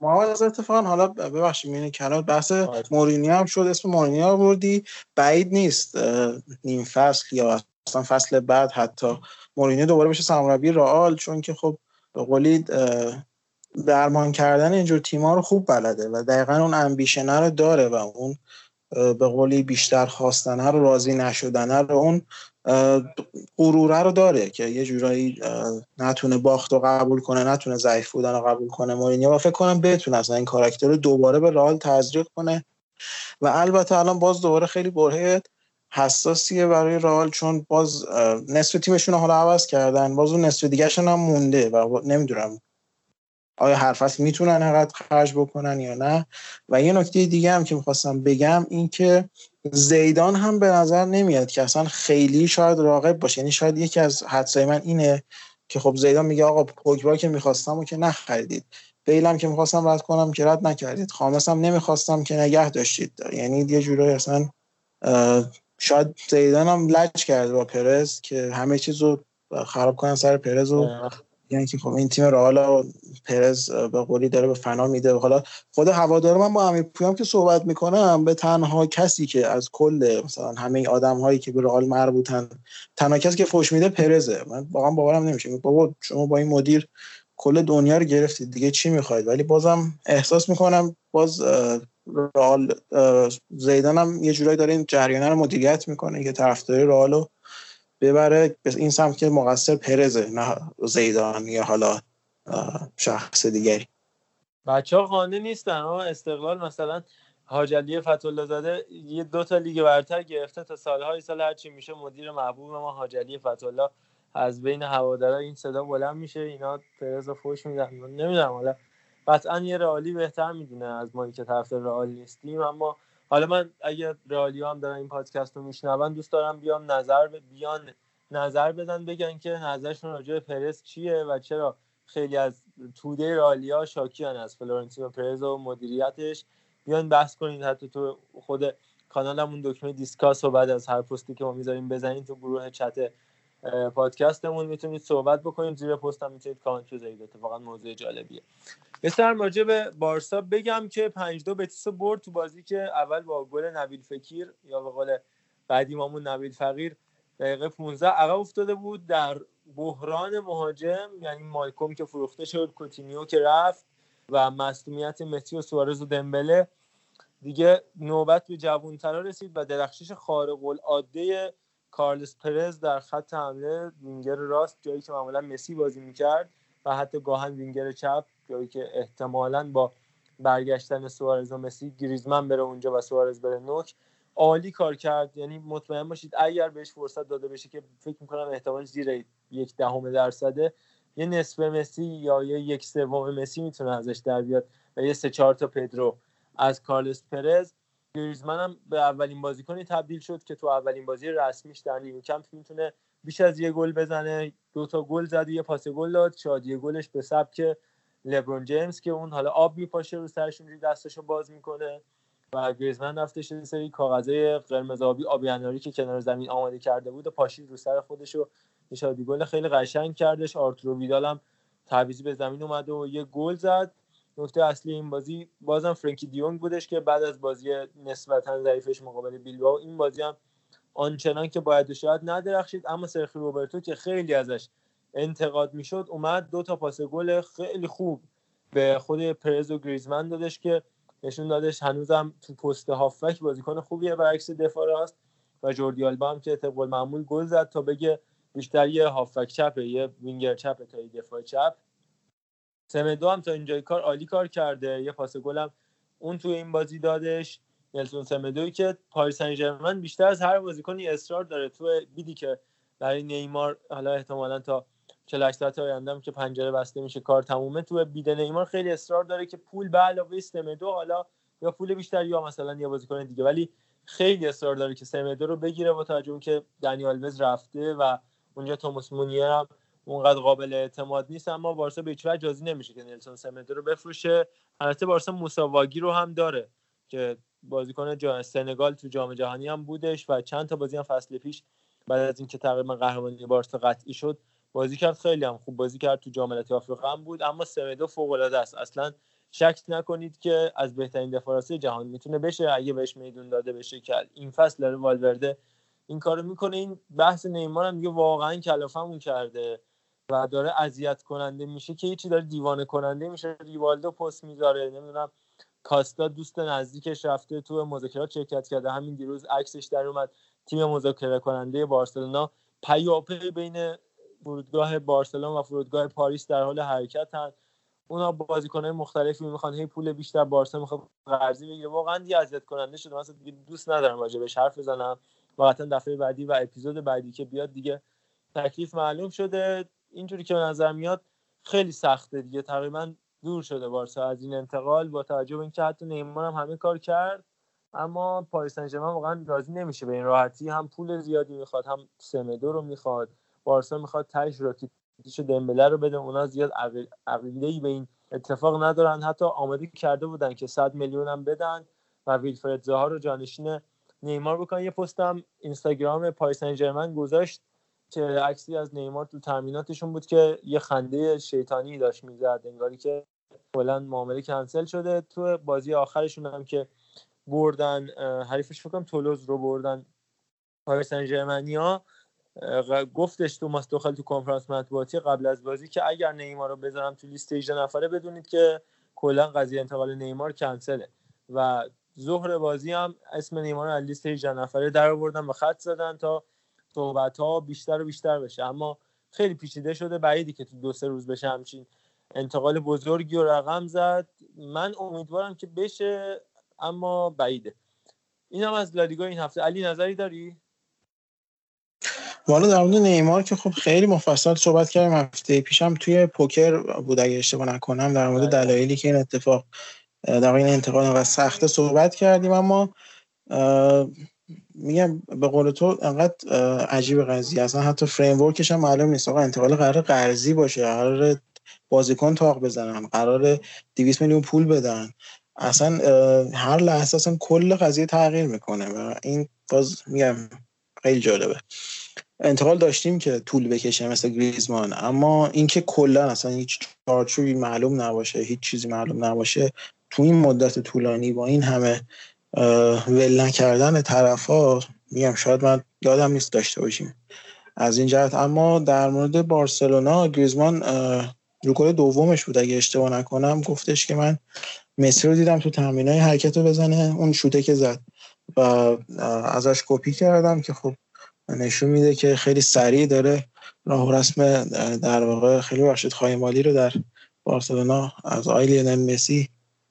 محمد از اتفاقا حالا ببخشید میونه کنار بحث آره. مورینیو هم شد. اسم مورینیو آوردی بعید نیست. نیم فصل یا اصلا فصل بعد حتی مورینیو دوباره بشه سرمربی رئال چون که خب به قولی درمان کردن اینجور تیم‌ها رو خوب بلده و دقیقا اون امبیشنه رو داره و اون به قولی بیشتر خواستنه رو راضی نشدنه رو اون غروره رو داره که یه جورایی نتونه باخت رو قبول کنه نتونه ضعیف بودن رو قبول کنه مورینیو. و فکر کنم بتونه اصلا این کاراکتر رو دوباره به رئال تزریق کنه. و البته الان باز دوباره خیلی برهه حساسیه برای رئال چون باز نصف تیمشون رو حالا عوض کردن. باز اون نصف دیگه هم مونده و نمی‌دونم آیا هر فصل می‌تونن انقدر خرج بکنن یا نه؟ و یه نکته دیگه هم که می‌خواستم بگم این که زیدان هم به نظر نمیاد که اصلا خیلی شاید راقب باشه. یعنی شاید یکی از حدسای من اینه که خب زیدان میگه آقا پوگبا که می‌خواستم و که نخریدید. بیلم که می‌خواستم رد کنم که رد نکردید. خامسم نمی‌خواستم که نگه داشتید. یعنی یه جورایی اصلا شاید زیدان هم لج کرده با پرز که همه چیز رو خراب کنن سر پرز و یعنی که خب این تیم رئال پرز به قولی داره به فنا میده. حالا خود هوادار من با امیر پویام که صحبت می‌کنم به تنها کسی که از کل مثلا همه آدم هایی که به رئال مربوطن تنها کسی که فوش میده پرزه. من واقعا باورم نمیشه. بابا شما با این مدیر کل دنیا رو گرفتید دیگه چی می‌خواید؟ ولی بازم احساس می‌کنم باز رئال زیدان یه جورایی داره این جریان رو مدیریت می‌کنه که طرفداری رئال ببره. به این سمت که مقصر پرزه نه زیدان یا حالا شخص دیگری.
بچه ها خانه نیستن. اما استقلال مثلا حاجلی فتوله زاده یه دو تا لیگ برتر گرفته تا سالهای سال هرچی میشه مدیر محبوب ما حاجلی فتوله از بین هوادارا این صدا بلند میشه اینا پرز فوش میدن. نمی‌دونم حالا قطعا یه رئالی بهتر می‌دونه از ما که طرف رئال نیستیم اما حالا من اگه رئالی هم دارن این پادکست رو میشنون دوست دارم بیام نظر بیان نظر بدن بگن که نظرشون راجع به پرز چیه و چرا خیلی از توده رئالیا شاکیان از فلورنتینو پرز و مدیریتش. بیان بحث کنید حتی تو خود کانالمون دکمه discuss و بعد از هر پستی که ما می‌ذاریم بزنید تو گروه چت پادکستمون می‌تونید صحبت بکنید زیر پست هم می‌تونید کامنت بذارید. اتفاقا موضوع جالبیه. بسیار راجع به بارسا بگم که 5 دو بتیس برد تو بازی که اول با گل نبیل فکیر یا به قول قدیممون نبیل فقیر دقیقه 15 عقب افتاده بود در بحران مهاجم یعنی مالکوم که فروخته شد کوتینیو که رفت و مصونیت مسی و سوارز و دمبله. دیگه نوبت به جوانترا رسید و درخشش خارق العاده کارلس پرز در خط حمله وینگر راست جایی که معمولا مسی بازی می‌کرد و حتی گاهن وینگر چپ جایی که احتمالا با برگشتن سوارز و مسی گریزمن بره اونجا و سوارز بره نوک عالی کار کرد. یعنی مطمئن باشید اگر بهش فرصت داده بشه که فکر می‌کنم احتمال زیر یک دهم درصده یه نصف مسی یا یه یک سوم مسی می‌تونه ازش در بیاد و یه سه چهار تا پدرو از کارلس پرز. گریزمن هم به اولین بازیکنی تبدیل شد که تو اولین بازی رسمیش در نیمه کمپ می‌تونه بیش از یه گل بزنه. دو تا گل زد یه پاس گل داد. شادی گلش به سبک لبرون جیمز که اون حالا آب میپاشه رو سرش اونجوری دستشو باز می‌کنه و گریزمن رفتش یه سری کاغذه قرمز آبی آبی که کنار زمین آماده کرده بود و پاشید رو سر خودش و شادی گل خیلی قشنگ کردش. آرتورو ویدال هم به زمین اومده و یه گل زد. نکته اصلی این بازی بازم فرانکی دیونگ بودش که بعد از بازی نسبتا ضعیفش مقابل بیلبائو این بازی هم آنچنان که باید شاید ندرخشید. اما سرخی روبرتو که خیلی ازش انتقاد می‌شد اومد دو تا پاس گل خیلی خوب به خود پرز و گریزمن دادش که نشون دادش هنوزم تو پست هافک بازیکن خوبیه برعکس دفاع است و جوردی آلبا هم که طبق معمول گل زد تا بگه بیشتر یه هافک چپه یه وینگر چپه تا یه دفاع چپ. سمدو هم تا اینجای کار عالی کار کرده. یه پاس گلم اون توی این بازی دادش. نلسون سمدوی که پاریس سن بیشتر از هر بازیکنی اصرار داره. تو بیدی که برای نیمار حالا احتمالا تا 48 ساعت آینده که پنجره بسته میشه کار تمومه. تو بید نیمار خیلی اصرار داره که پول به علاوه سمدو حالا یا پول بیشتر یا مثلا یه بازیکن دیگه. ولی خیلی اصرار داره که سمدو رو بگیره با توجه که دنیال وز رفته و اونجا توماس مونیر هم اونقدر قابل اعتماد نیست اما بارسا به هیچ وجه نمیشه که نلسون سمدو رو بفروشه. البته بارسا موساواگی رو هم داره که بازیکن جا سنگال تو جام جهانی هم بودش و چند تا بازی هم فصل پیش بعد از اینکه تقریبا قهرمانی بارسا قطعی شد بازی کرد. خیلی هم خوب بازی کرد تو جام ملت‌های آفریقا هم بود اما سمدو فوق العاده است. اصلا شک نکنید که از بهترین دفاعاتی جهان می‌تونه بشه. اگه بهش میدون داده بشه که این فصل داره والورده این کارو می‌کنه. این بحث نیمار هم دیگه واقعا کلافمون کرده. و داره اذیت کننده میشه که یه داره دیوانه کننده میشه. ریوالدو پست می‌ذاره نمی‌دونم کاستا دوست نزدیکش رفته تو مذاکرات شرکت کرده. همین دیروز عکسش در اومد. تیم مذاکره کننده بارسلونا. پیاپی بین فرودگاه بارسلون و فرودگاه پاریس در حال حرکت هست اونا بازیکنهای مختلفی می‌خوان. هی پول بیشتر بارسا می‌خواد قرضی بگیره. واقعا دی اذیت کننده شده. مثلا دیگه دوست ندارم راجع بهش حرف بزنم. واقعا دفعه بعدی و اپیزود بعدی که بیاد دیگه تکلیف معلوم شده. اینجوری که به نظر میاد خیلی سخته دیگه. تقریبا دور شده بارسا از این انتقال با توجه به اینکه حتی نیمار هم همه کار کرد اما پاریس سن واقعا راضی نمیشه به این راحتی. هم پول زیادی می‌خواد هم سمدو رو می‌خواد. بارسا می‌خواد تاش راکیتیچ دمبله رو بده. اونا زیاد عقیده ای به این اتفاق ندارن. حتی آماده کرده بودن که 100 میلیون هم بدن و ویلفرد زها رو جانشین نیمار بکنن. یه پستم اینستاگرام پاریس سن گذاشت. که عکسی از نیمار تو تامیناتشون بود که یه خنده شیطانی داشت می‌زد انگاری که کلا معامله کنسل شده. تو بازی آخرشون هم که بردن حریفش فکرم تولوز رو بردن پاریس سن گفتش توماس توخل تو کنفرانس مطبوعاتی قبل از بازی که اگر نیمار رو بذارم تو لیست 18 نفره بدونید که کلا قضیه انتقال نیمار کنسله. و ظهر بازی هم اسم نیمار رو از لیست 18 نفره در آوردن و خط زدن تا صحبت ها بیشتر و بیشتر بشه. اما خیلی پیچیده شده بعیدی که تو دو سه روز بشه همچین انتقال بزرگی و رقم زد. من امیدوارم که بشه اما بعیده. این هم از لالیگا این هفته. علی نظری داری؟
والا در مورد نیمار که خب خیلی مفصل صحبت کردیم هفته پیشم توی پوکر بود اگه اشتباه نکنم در مورد بله. دلایلی که این اتفاق در این انتقال و سخت صحبت کردیم. اما میگم به قول تو انقدر عجیب قضیه. اصلا حتی فریم ورکش هم معلوم نیست. آقا انتقال قرار قرضی باشه. قرار بازیکن تاق بزنن. قرار 200 میلیون پول بدن. اصلا هر لحظه اصلا کل قضیه تغییر می‌کنه و این باز میگم خیلی جالبه. انتقال داشتیم که طول بکشه مثل گریزمان. اما اینکه کلا اصلا هیچ چارچوبی معلوم نباشه هیچ چیزی معلوم نباشه تو این مدت طولانی با این همه ول نکردن طرف ها میگم شاید من یادم نیست داشته باشیم. از این جهت اما در مورد بارسلونا گریزمان رو دومش بود اگه اشتباه نکنم گفتش که من مسی رو دیدم تو تمرین های حرکت رو بزنه اون شوته که زد. و ازش کپی کردم که خب نشون میده که خیلی سریع داره راه و رسم در واقع خیلی بخشید خواهی مالی رو در بارسلونا از آقای لیونل مسی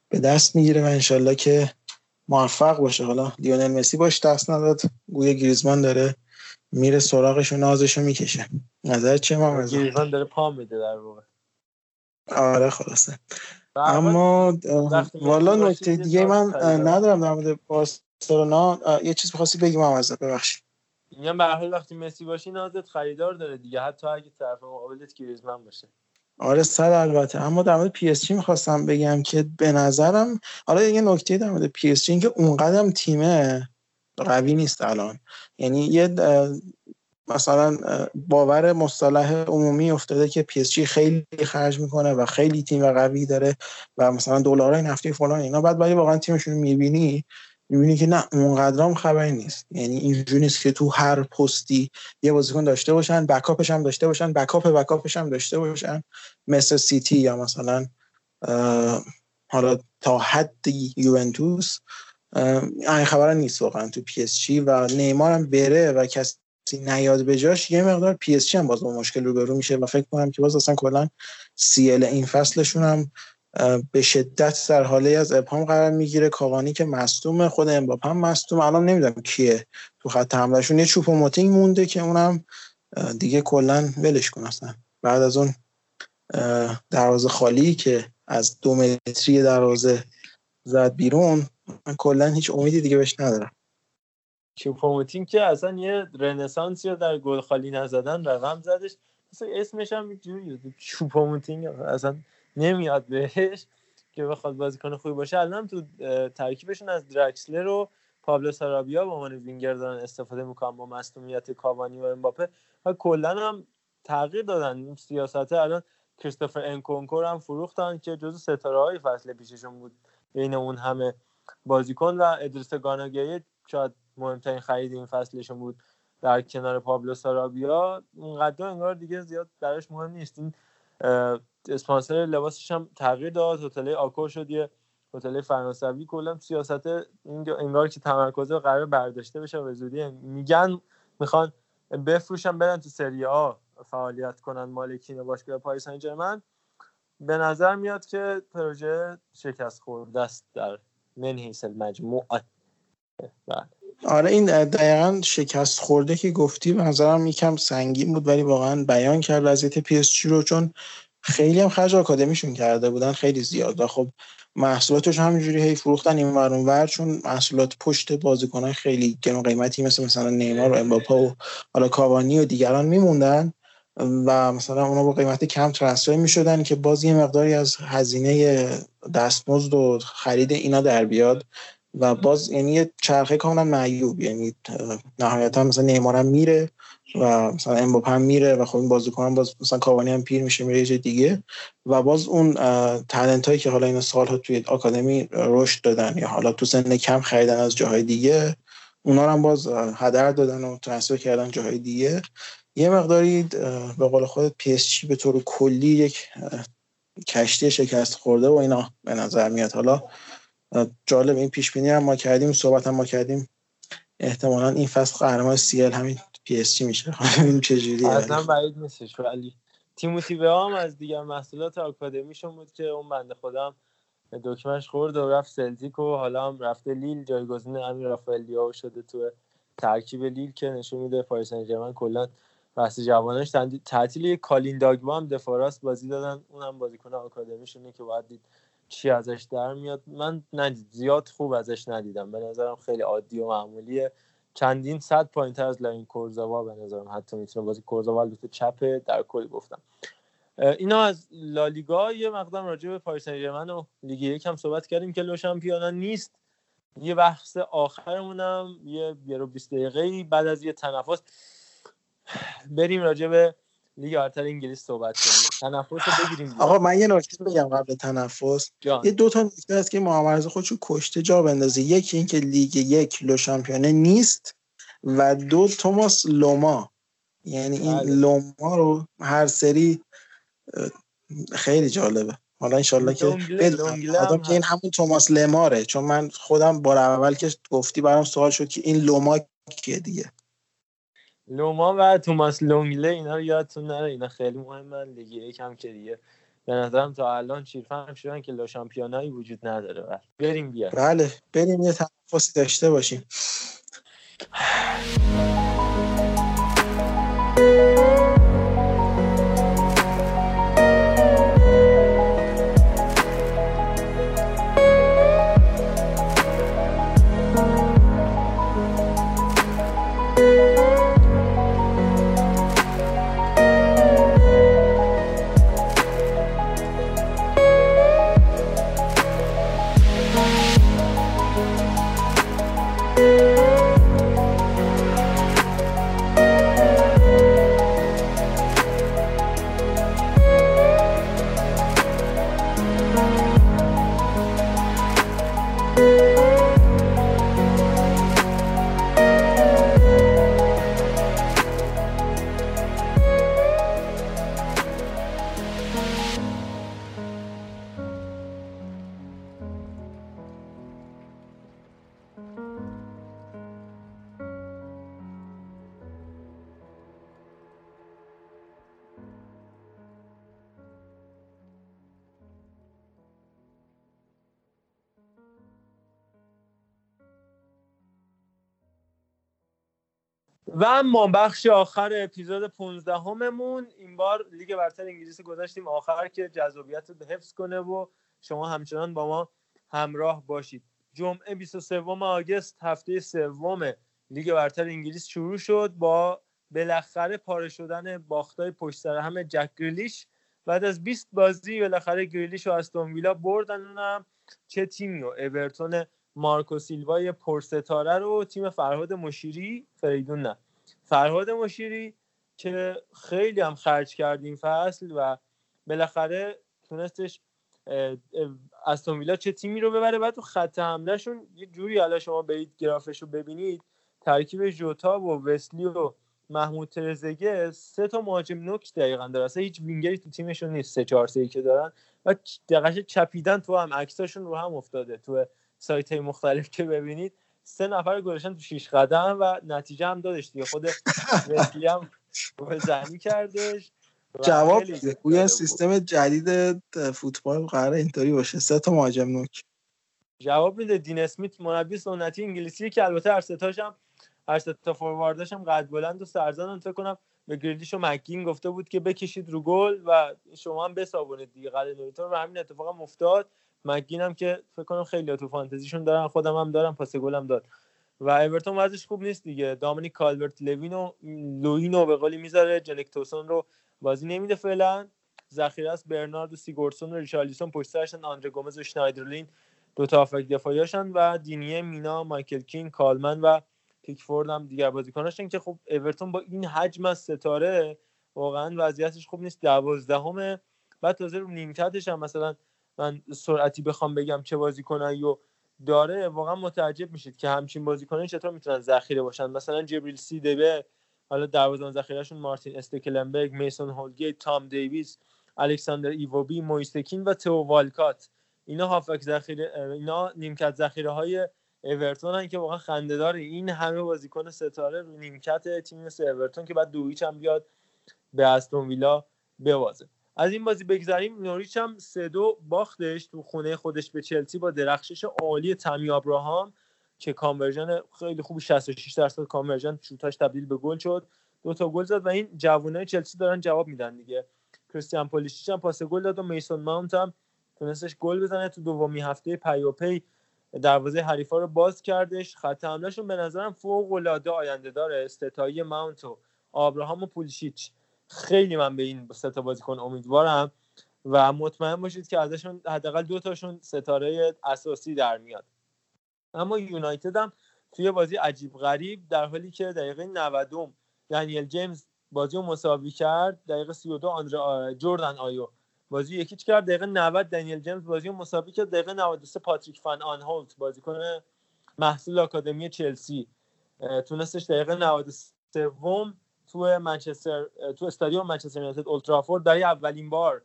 به دست می‌گیره و انشالله که موفق باشه. حالا لیونل مسی باش دست نداد. گویا گریزمان داره میره سراغش و نازش رو می‌کشه. نظر چه ما
گریزمان داره پا میده در واقع.
آره خلاصه. اما والا نکته دیگه من ندارم در مورد بارسلونا. یه چیز بخواستی بگیم هم ازت ببخشید.
میگم به حال وقتی مسی باشی نازت خریدار داره دیگه. حتی اگه طرف مقابلت گریزمان باشه.
آره صد البته. اما در مورد پی اس جی می‌خواستم بگم که به نظرم حالا یه نکته در مورد پی اس جی اینکه اونقدرم تیمه قوی نیست الان. یعنی یه مثلا باور مصطلح عمومی افتاده که پی اس جی خیلی خرج می‌کنه و خیلی تیم قوی داره و مثلا دلارای نفتی فلان اینا. بعد ولی واقعا تیمشون می‌بینی می‌بینی که نه اونقدرام خبری نیست. یعنی اینجوری نیست که تو هر پستی یه بازیکن داشته باشن backup ش هم داشته باشن backup backup ش هم داشته باشن. مثل سیتی یا مثلا حالا تا حد یوونتوس این خبر نیست واقعا تو پی اس جی و نیمار هم بره و کسی نیاد به جاش یه مقدار پی اس جی هم باز با مشکل روبرو میشه و فکر کنم که باز اصلا کلا سی این فصلشون هم به شدت در حاله از ابهام قرار می‌گیره. کاوانی که مصدوم خود امباپ هم مصدوم. الان نمی‌دونم کیه. تو خط حملهشون یه چوپ موتینگ مونده که اونم دیگه کلا ولش کن اصلا. بعد از اون دروازه خالی که از دو متری دروازه زد بیرون من کلا هیچ امیدی دیگه بهش ندارم.
چوپوموتین که اصلا یه رنسانسی در گل خالی نزدن رقم زدش. اسمش هم چوپوموتین اصلا نمیاد بهش که بخواد بازیکن خوبی باشه. الان تو ترکیبشون از دراکسلر و پابلو سارابیا به عنوان وینگر دارن استفاده می‌کنن با مصدومیت کاوانی و امباپه. و کلا هم تغییر دادن. سیاست الان کریستوفر انکونکور هم فروختن که جزو ستاره های فصل پیششون بود بین اون همه بازیکن. و ادریس گانا گی شاید مهمترین خرید این فصلشون بود در کنار پابلو سارابیا. اونقدر انگار دیگه زیاد براش مهم نیست. این اسپانسر لباسش هم تغییر داد. هتل آکو شد یه هتل فرانسوی. کلا سیاست انگار که تمرکز قرار برداشته بشه به زودی میگن می‌خوان بفروشن برن تو سری آ فعالیت کنن مالکین باشگاه پاریس سن ژرمن به نظر میاد که پروژه شکست خورده است در من المجموع
بله. آره این دقیقا شکست خورده که گفتی به نظرم یکم سنگین بود ولی واقعا بیان کرد وضعیت پی اس رو چون خیلی هم خرج آکادمیشون کرده بودن خیلی زیاد. و خب محصولاتش همینجوری هی فروختن این ورون ور چون محصولات پشت بازیکنان خیلی گرون قیمتی مثل مثلا نیمار و امباپه و حالا کاوانی و دیگران میموندن و مثلا اونا با قیمت کم transfer می‌شدن که باز یه مقداری از هزینه دستمزد و خرید اینا در بیاد. و باز یعنی یه چرخه کاملا معیوب. یعنی نهایتا مثلا نیمار هم میره و مثلا امباپه هم میره و خب این بازیکن باز مثلا کاوانی هم پیر میشه میره یه دیگه و باز اون تالنت هایی که حالا این سالها توی آکادمی رشد دادن یا حالا تو سن کم خریدن از جاهای دیگه اونا هم باز هدر دادن و ترانسفر کردن جاهای دیگه. یه مقداری به قول خودت پی به طور کلی یک کشتی شکست خورده و اینا به نظر میاد. حالا جالب این پیش بینی هم ما کردیم صحبت هم ما کردیم. احتمالا این فصل قهرمان CL همین پی اس جی میشه. این چجوریه
اصلا بعید نیستش. ولی تیموتی هم از دیگر محصولات آکادمیشون بود که اون بنده خودم دکمهش خورد و رفت سلتیک و حالا هم رفته لیل. جایگزین امیر رافائل شده تو ترکیب لیل که نشون میده پاریس سن کلا بحث جوانش تعطیل کالین داگبا هم دفاراست بازی دادن. اونم بازیکن آکادمیشونه که باید دید چی ازش در میاد. من ندید زیاد خوب ازش ندیدم. به نظرم خیلی عادی و معمولیه. چندین صد تر از لاین کورزاوا به نظرم حتی می‌تونه بازی کورزاوا البته چپه در کل گفتم اینا از لالیگا یه مقدم راجع به پاریس سن و لیگ یک هم صحبت کردیم که لو شامپیونا نیست. یه بحث آخرمونم یه یه رو 20 دقیقه بعد از یه تنفس. بریم راجع به لیگ برتر انگلیس صحبت کنیم. تنفس رو بگیریم
آقا من یه نکته بگم قبل تنفس. یه دو تا نکته هست که محمد خودشو کشته جا بندازه. یکی اینکه لیگ یک لو شامپیونه نیست و دو توماس لوما. یعنی این بله. لوما رو هر سری خیلی جالبه. حالا انشالله که بدونم که این همون توماس لماره. چون من خودم بار اول که گفتی برام سوال شد که این لوما کیه دیگه.
لوما و توماس لونگله اینا رو یادتون نره. اینا خیلی مهمن. لیگ یکم که دیگه به نظرم تا الان چیرفهم شدن که لا شامپیونایی وجود نداره. بریم بیا.
بله بریم یه تنفسی داشته باشیم.
اما بخش آخر اپیزود 15 هممون این بار لیگ برتر انگلیس گذاشتیم آخر که جذابیت رو حفظ کنه و شما همچنان با ما همراه باشید. جمعه 23 آگست هفته سوم لیگ برتر انگلیس شروع شد با بالاخره پاره شدن باختای پشت سر همه جک گریلیش. بعد از 20 بازی بالاخره گریلیش و استون ویلا بردن اونم. چه تیمی و اورتون مارکو سیلوای پرستاره رو تیم فرهاد مشیری فریدون نه. فرهاد مشیری که خیلی هم خرج کرد این فصل و بالاخره تونستش استون ویلا چه تیمی رو ببره. بعد تو خط حملهشون یه جوری حالا شما برید گرافش رو ببینید. ترکیب جوتا و وسلی و محمود ترزگه سه تا مهاجم نوک دقیقا داره. اصلا هیچ وینگری تو تیمشون نیست. سه چهار سه که دارن. و دقیقا چپیدن تو هم. عکساشون رو هم افتاده تو سایت های مختلف که ببینید. سه نفر گذاشتن تو شیش قدم و نتیجه هم دادش دیگه. خود وسلی هم زنی کردش
جواب میده. سیستم جدید فوتبال قرار اینطوری باشه. سه تا مهاجم نوک.
جواب میده. دین اسمیت مربی سنتی انگلیسی. که البته هر ستاش هم هر تا فورواردش هم قد بلند و سرزن فکر کنم به گریلیش و مکین گفته بود که بکشید رو گل و شما هم بسابونید دیگه. قد نویتون و همین اتفاق هم افتاد. مکین هم که فکر کنم خیلی تو فانتزیشون دارن خودم هم دارم پاس گلم داد. و اورتون وضعش خوب نیست دیگه. دامینیک کالورت لوین و لوینو به قولی می‌ذاره جنک توسون رو بازی نمیده فعلا. ذخیره است برنارد و سیگورسون و ریچارلیسون پشت سرشن آندره گومز و شنایدرلین. دو تا افک دفاعیاشن و دینیه مینا مایکل کین کالمن و پیکفورد هم دیگر بازیکناشن که خب اورتون با این حجم از ستاره واقعا وضعیتش خوب نیست. دوازدهمه. بعد تازه رو نیمکتش هم مثلا من سرعتی بخوام بگم چه بازیکنایی و داره واقعا متعجب میشید که همچین بازیکنایی چطور می‌تونن ذخیره باشن. مثلا جبریل سیدیبه حالا دروازه‌بان ذخیرهشون مارتین استکلنبرگ میسون هولگیت تام دیویس الکساندر ایووبی مویس کین و تئو والکات. اینا هافبک ذخیره اینا نیمکت ذخیره های اورتون که واقعا خندهدار این همه بازیکن ستاره رو نیمکت تیم مثل اورتون که بعد دویچ هم بیاد به استون ویلا ببازه از این بازی بگذریم نوریچ هم سه دو باختش تو خونه خودش به چلسی با درخشش عالی تامی ابراهام که conversion خیلی خوب 66 درصد conversion شوتاش تبدیل به گل شد. دو تا گل زد و این جوانای چلسی دارن جواب میدن دیگه. کریستیان پولیسیچ هم پاس گل داد و میسون ماونت هم تونستش گل بزنه. تو دومی هفته پیاپی دروازه حریفا رو باز کردش. خط حملهشون به نظرم فوق العاده آینده داره. استتایی ماونت و آبراهام و پولیشیچ خیلی من به این سه تا بازیکن امیدوارم و مطمئن باشید که ازشون حداقل دو تاشون ستاره اساسی در میاد. اما یونایتد هم توی بازی عجیب غریب در حالی که دقیقه 90 دنیل جیمز بازی رو مساوی کرد دقیقه 32 آندر جردن آیو بازی یکیچ کرد دقیقه 90 دنیل جیمز بازی رو مساوی کرد دقیقه 93 پاتریک فان آنهولت بازیکن محصول آکادمی چلسی. تونستش دقیقه 93 تو منچستر تو استادیوم منچستر یونایتد اولترافورد برای اولین بار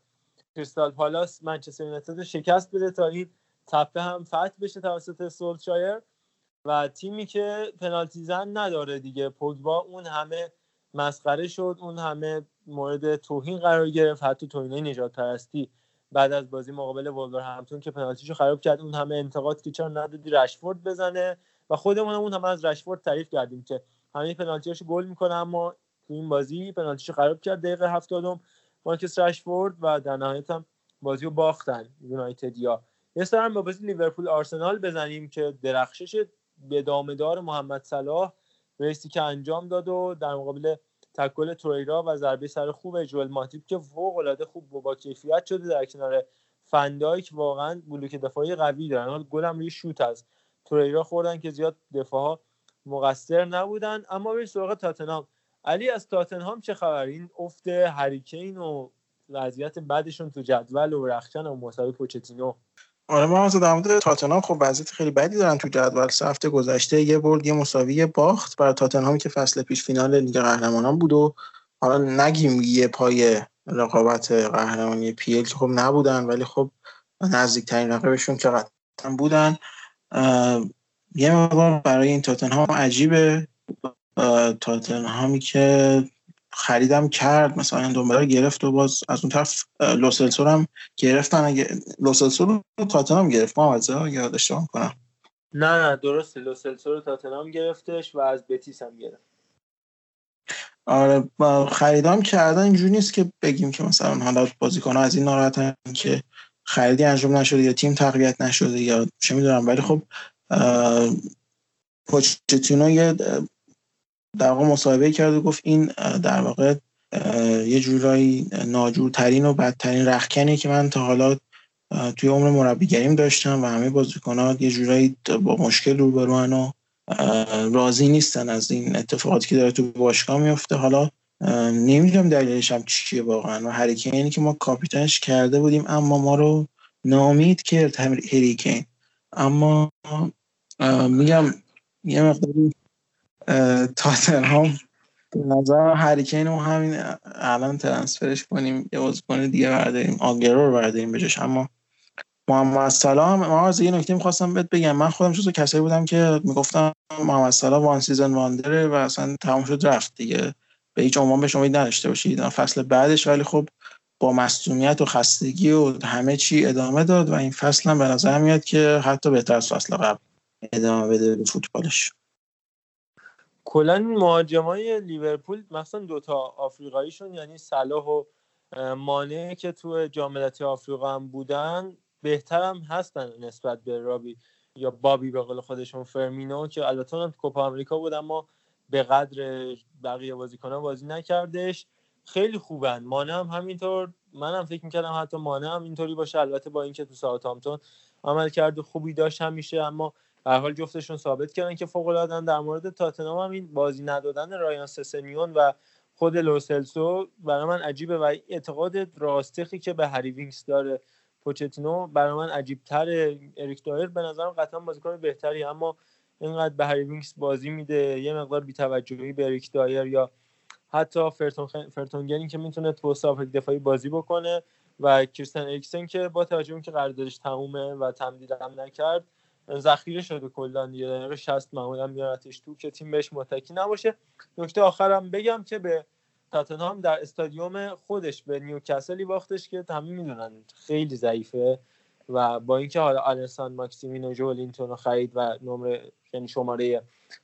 کریستال پالاس منچستر یونایتد شکست بده تا این تپه هم فتح بشه توسط سولشایر و تیمی که پنالتی زن نداره دیگه. پوگبا اون همه مسخره شد اون همه مورد توهین قرار گرفت. حتی توهین نجات پرستی بعد از بازی مقابل همتون که پنالتیشو خراب کرد. اون همه انتقاد که چرا ندادی رشفورد بزنه. و خودمون اون همه از رشفورد تعریف کردیم که همه پنالتیاشو گل می‌کنه اما تو این بازی پنالتیشو خراب کرد دقیقه هفتادم مارکس رشفورد و در نهایت هم بازی رو باختن یونایتد. یا یه سر با بازی لیورپول آرسنال بزنیم که درخشش به دامدار محمد صلاح ریسی که انجام داد و در مقابل تکل توریرا و ضربه سر خوب جوئل ماتیپ که فوق العاده خوب با کیفیت شده در کنار فندایک واقعا بلوک دفاعی قوی دارن. حال گلم روی شوت از توریرا خوردن که زیاد دفاع مقصر نبودن. اما به سراغ تاتنهام. علی از تاتنهام چه خبر؟ این افت هریکین و وضعیت بعدشون تو جدول و رخکن و مساوی پوچتینو.
آره ما از در مورد تاتنهام خب وضعیت خیلی بدی دارن تو جدول. سه هفته گذشته یه برد یه مساوی باخت برای تاتنهامی که فصل پیش فینال لیگ قهرمانان بود و حالا نگیم یه پای رقابت قهرمانی پیل که خب نبودن ولی خب نزدیکترین رقیبشون قطعا بودن. یه مقدار برای این تاتنهام عجیبه. تاتنهامی که خریدم کرد مثلا دومبره گرفت و باز از اون طرف لوسلسور هم گرفتن. اگه لوسلسور رو تاتنام گرفت ما یاد اشتباه کنم
نه نه درست لوسلسور رو تاتنام گرفتش و از بتیس هم گرفت.
آره خریدام کردن اینجوری نیست که بگیم که مثلا حالا بازیکن از این ناراحتن که خریدی انجام نشده یا تیم تقویت نشده یا چه می‌دونم. ولی خب پوچتینو یه در واقع مصاحبه کرد و گفت این در واقع یه جورایی ناجورترین و بدترین رخکنی که من تا حالا توی عمر مربیگریم داشتم و همه بازیکنات یه جورایی با مشکل روبروان و راضی نیستن از این اتفاقاتی که داره تو باشگاه میفته. حالا نمی‌دونم دلیلش هم چیه واقعا و هریکینی که ما کاپیتانش کرده بودیم اما ما رو نامید کرد هریکین. اما میگم یه مقداری تاتنهام به نظر هریکین و همین الان ترانسفرش کنیم یه بازیکن دیگه برداریم آگرو رو برداریم بجاش اما محمد سلام ما یه نکته می‌خواستم بهت بگم. من خودم جزو کسایی بودم که می‌گفتم محمد سلام وان سیزن واندره و اصلا تمام شد رفت دیگه. به هیچ عنوان بهش امید نداشته باشید. فصل بعدش ولی خب با مصونیت و خستگی و همه چی ادامه داد و این فصل هم به نظر میاد که حتی بهتر از فصل قبل ادامه بده به فوتبالش.
کلا مهاجمای لیورپول مثلا دوتا آفریقاییشون یعنی صلاح و مانع که تو جام آفریقا هم بودن بهتر هم هستن نسبت به رابی یا بابی به قول خودشون فرمینو که البته هم کوپا آمریکا بود اما به قدر بقیه بازیکنان بازی نکردش. خیلی خوبن. مانع هم همینطور. منم فکر می‌کردم حتی مانع هم اینطوری باشه. البته با اینکه تو ساوثهامپتون عملکرد خوبی داشت همیشه اما به حال جفتشون ثابت کردن که فوق العاده در مورد تاتنهام هم این بازی ندادن رایان سسنیون و خود لوسلسو برای من عجیبه و اعتقاد راسخی که به هری وینکس داره. پوچتینو برای من عجیب تر اریک دایر به نظرم قطعا بازیکن بهتری اما اینقدر به هری وینکس بازی میده یه مقدار بی‌توجهی به اریک دایر یا حتی فرتون فرتونگنی که می‌تونه تو دفاعی بازی بکنه و کریستن اریکسن که با توجه که قراردادش تمومه و تمدید هم نکرد ذخیره شده کلا دیگه دقیقه 60 معمولا میارتش تو که تیم بهش متکی نباشه. نکته آخرم بگم که به تاتنهام در استادیوم خودش به نیوکاسلی باختش که همین می‌دونن خیلی ضعیفه و با اینکه حالا آلسان ماکسیمینو جولینتون رو خرید و نمره یعنی شماره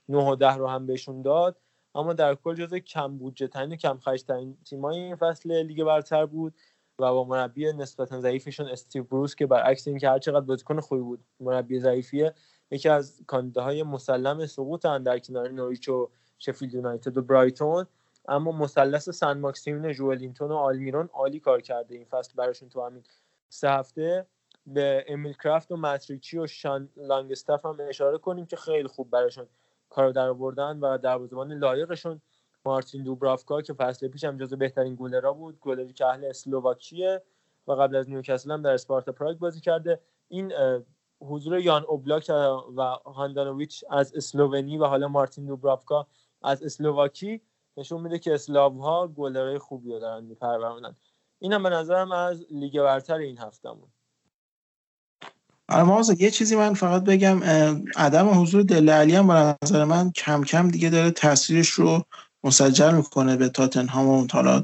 9 و 10 رو هم بهشون داد اما در کل جزو کم بودجه ترین و کم خرج ترین تیمای این فصل لیگ برتر بود. و با مربی نسبتا ضعیفشون استیو بروس که برعکس اینکه هر چقدر بازیکن خوبی بود مربی ضعیفیه. یکی از کاندیداهای مسلم سقوط در کنار نوریچ و شفیلد یونایتد و برایتون. اما مثلث سن ماکسیمین جوولینتون و آلمیرون عالی کار کرده این فصل براشون تو همین سه هفته. به امیل کرافت و مت ریچی و شان لانگستاف هم اشاره کنیم که خیلی خوب براشون کار در آوردن و دروازه‌بان لایقشون مارتین دوبرافکا که فصل پیش هم جزو بهترین گلرها بود. گلری که اهل اسلوواکیه و قبل از نیوکاسل هم در اسپارتا پراگ بازی کرده. این حضور یان اوبلاک و هاندانویچ از اسلوونی و حالا مارتین دوبرافکا از اسلوواکی نشون میده که اسلاوها گلرهای خوبی رو دارن میپرورونن این هم به نظرم از لیگ برتر این هفتمون
اما یه چیزی من فقط بگم عدم حضور دل علی هم به نظر من کم کم دیگه داره تاثیرش رو مسجل می‌کنه به تاتنهام و حالا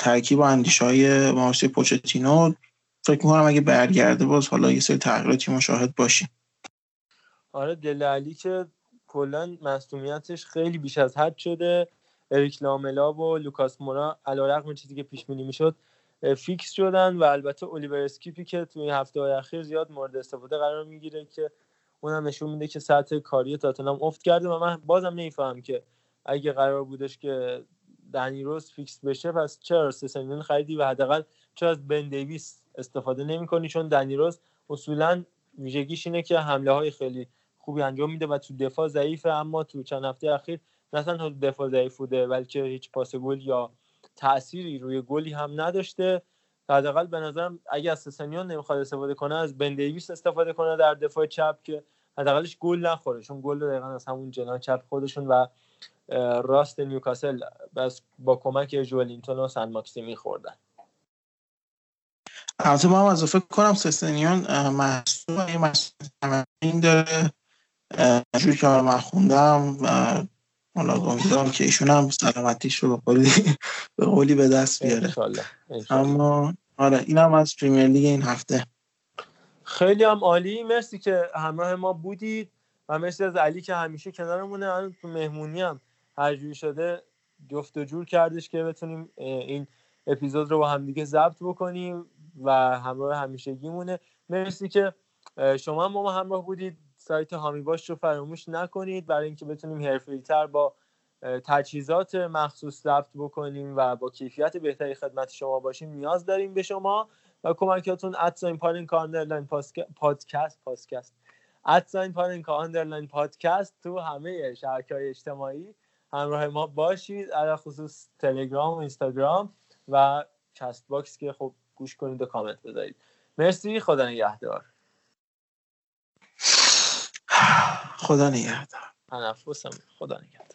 ترکیب و اندیشه های مارسی پوچتینو. فکر می‌کنم اگه برگرده باز حالا یه سری تغییراتی مشاهد باشیم.
آره دل علی که کلا مصومیتش خیلی بیش از حد شده. اریک لاملا و لوکاس مورا علیرغم چیزی که پیش بینی می‌شد فیکس شدن و البته الیور اسکیپی که توی هفته های اخیر زیاد مورد استفاده قرار می‌گیره که اونم نشون میده که سطح کاری تاتنهام افت کرده و من بازم نمیفهم که اگه قرار بودش که دنی روز فیکس بشه پس چرا سسنیون خریدی و حداقل چرا از بن دیویس استفاده نمی‌کنی؟ چون دنی روز اصولا ویژگیش اینه که حمله های خیلی خوبی انجام میده و تو دفاع ضعیفه اما تو چند هفته اخیر نه تنها دفاع ضعیف بوده بلکه هیچ پاس گل یا تأثیری روی گلی هم نداشته. حداقل به نظرم اگه از سسنیان نمی‌خواد استفاده کنه از بن دیویس استفاده کنه در دفاع چپ که حداقلش گل نخوره چون گل دقیقا از همون جناح چپ خودشون و راست نیوکاسل بس با کمک جولینتون و سن ماکسیمی خوردن
البته با هم اضافه کنم سسنیان محصول این داره. جوری که من خوندم حالا امیدوارم که ایشون هم سلامتیش رو به قولی به قولی به دست بیاره. اما آره این هم از پریمیر لیگ این هفته.
خیلی هم عالی. مرسی که همراه ما بودید و مرسی از علی که همیشه کنارمونه. تو مهمونی هم هر جوری شده جفت و جور کردش که بتونیم این اپیزود رو با همدیگه ضبط بکنیم و همراه همیشگیمونه. مرسی که شما هم ما همراه بودید. سایت هامی باش رو فراموش نکنید. برای اینکه بتونیم تر با تجهیزات مخصوص ضبط بکنیم و با کیفیت بهتری خدمت شما باشیم نیاز داریم به شما. و کمکاتون at sign پاننکا underline پادکست پادکست at sign پاننکا underline پادکست تو همه شبکه های اجتماعی. همراه ما باشید علی‌الخصوص تلگرام و اینستاگرام و Castbox که خب گوش کنید و کامنت بذارید. مرسی خدا نگهدار.
خدا نگهدار.
تنفسم خدا نگهدار.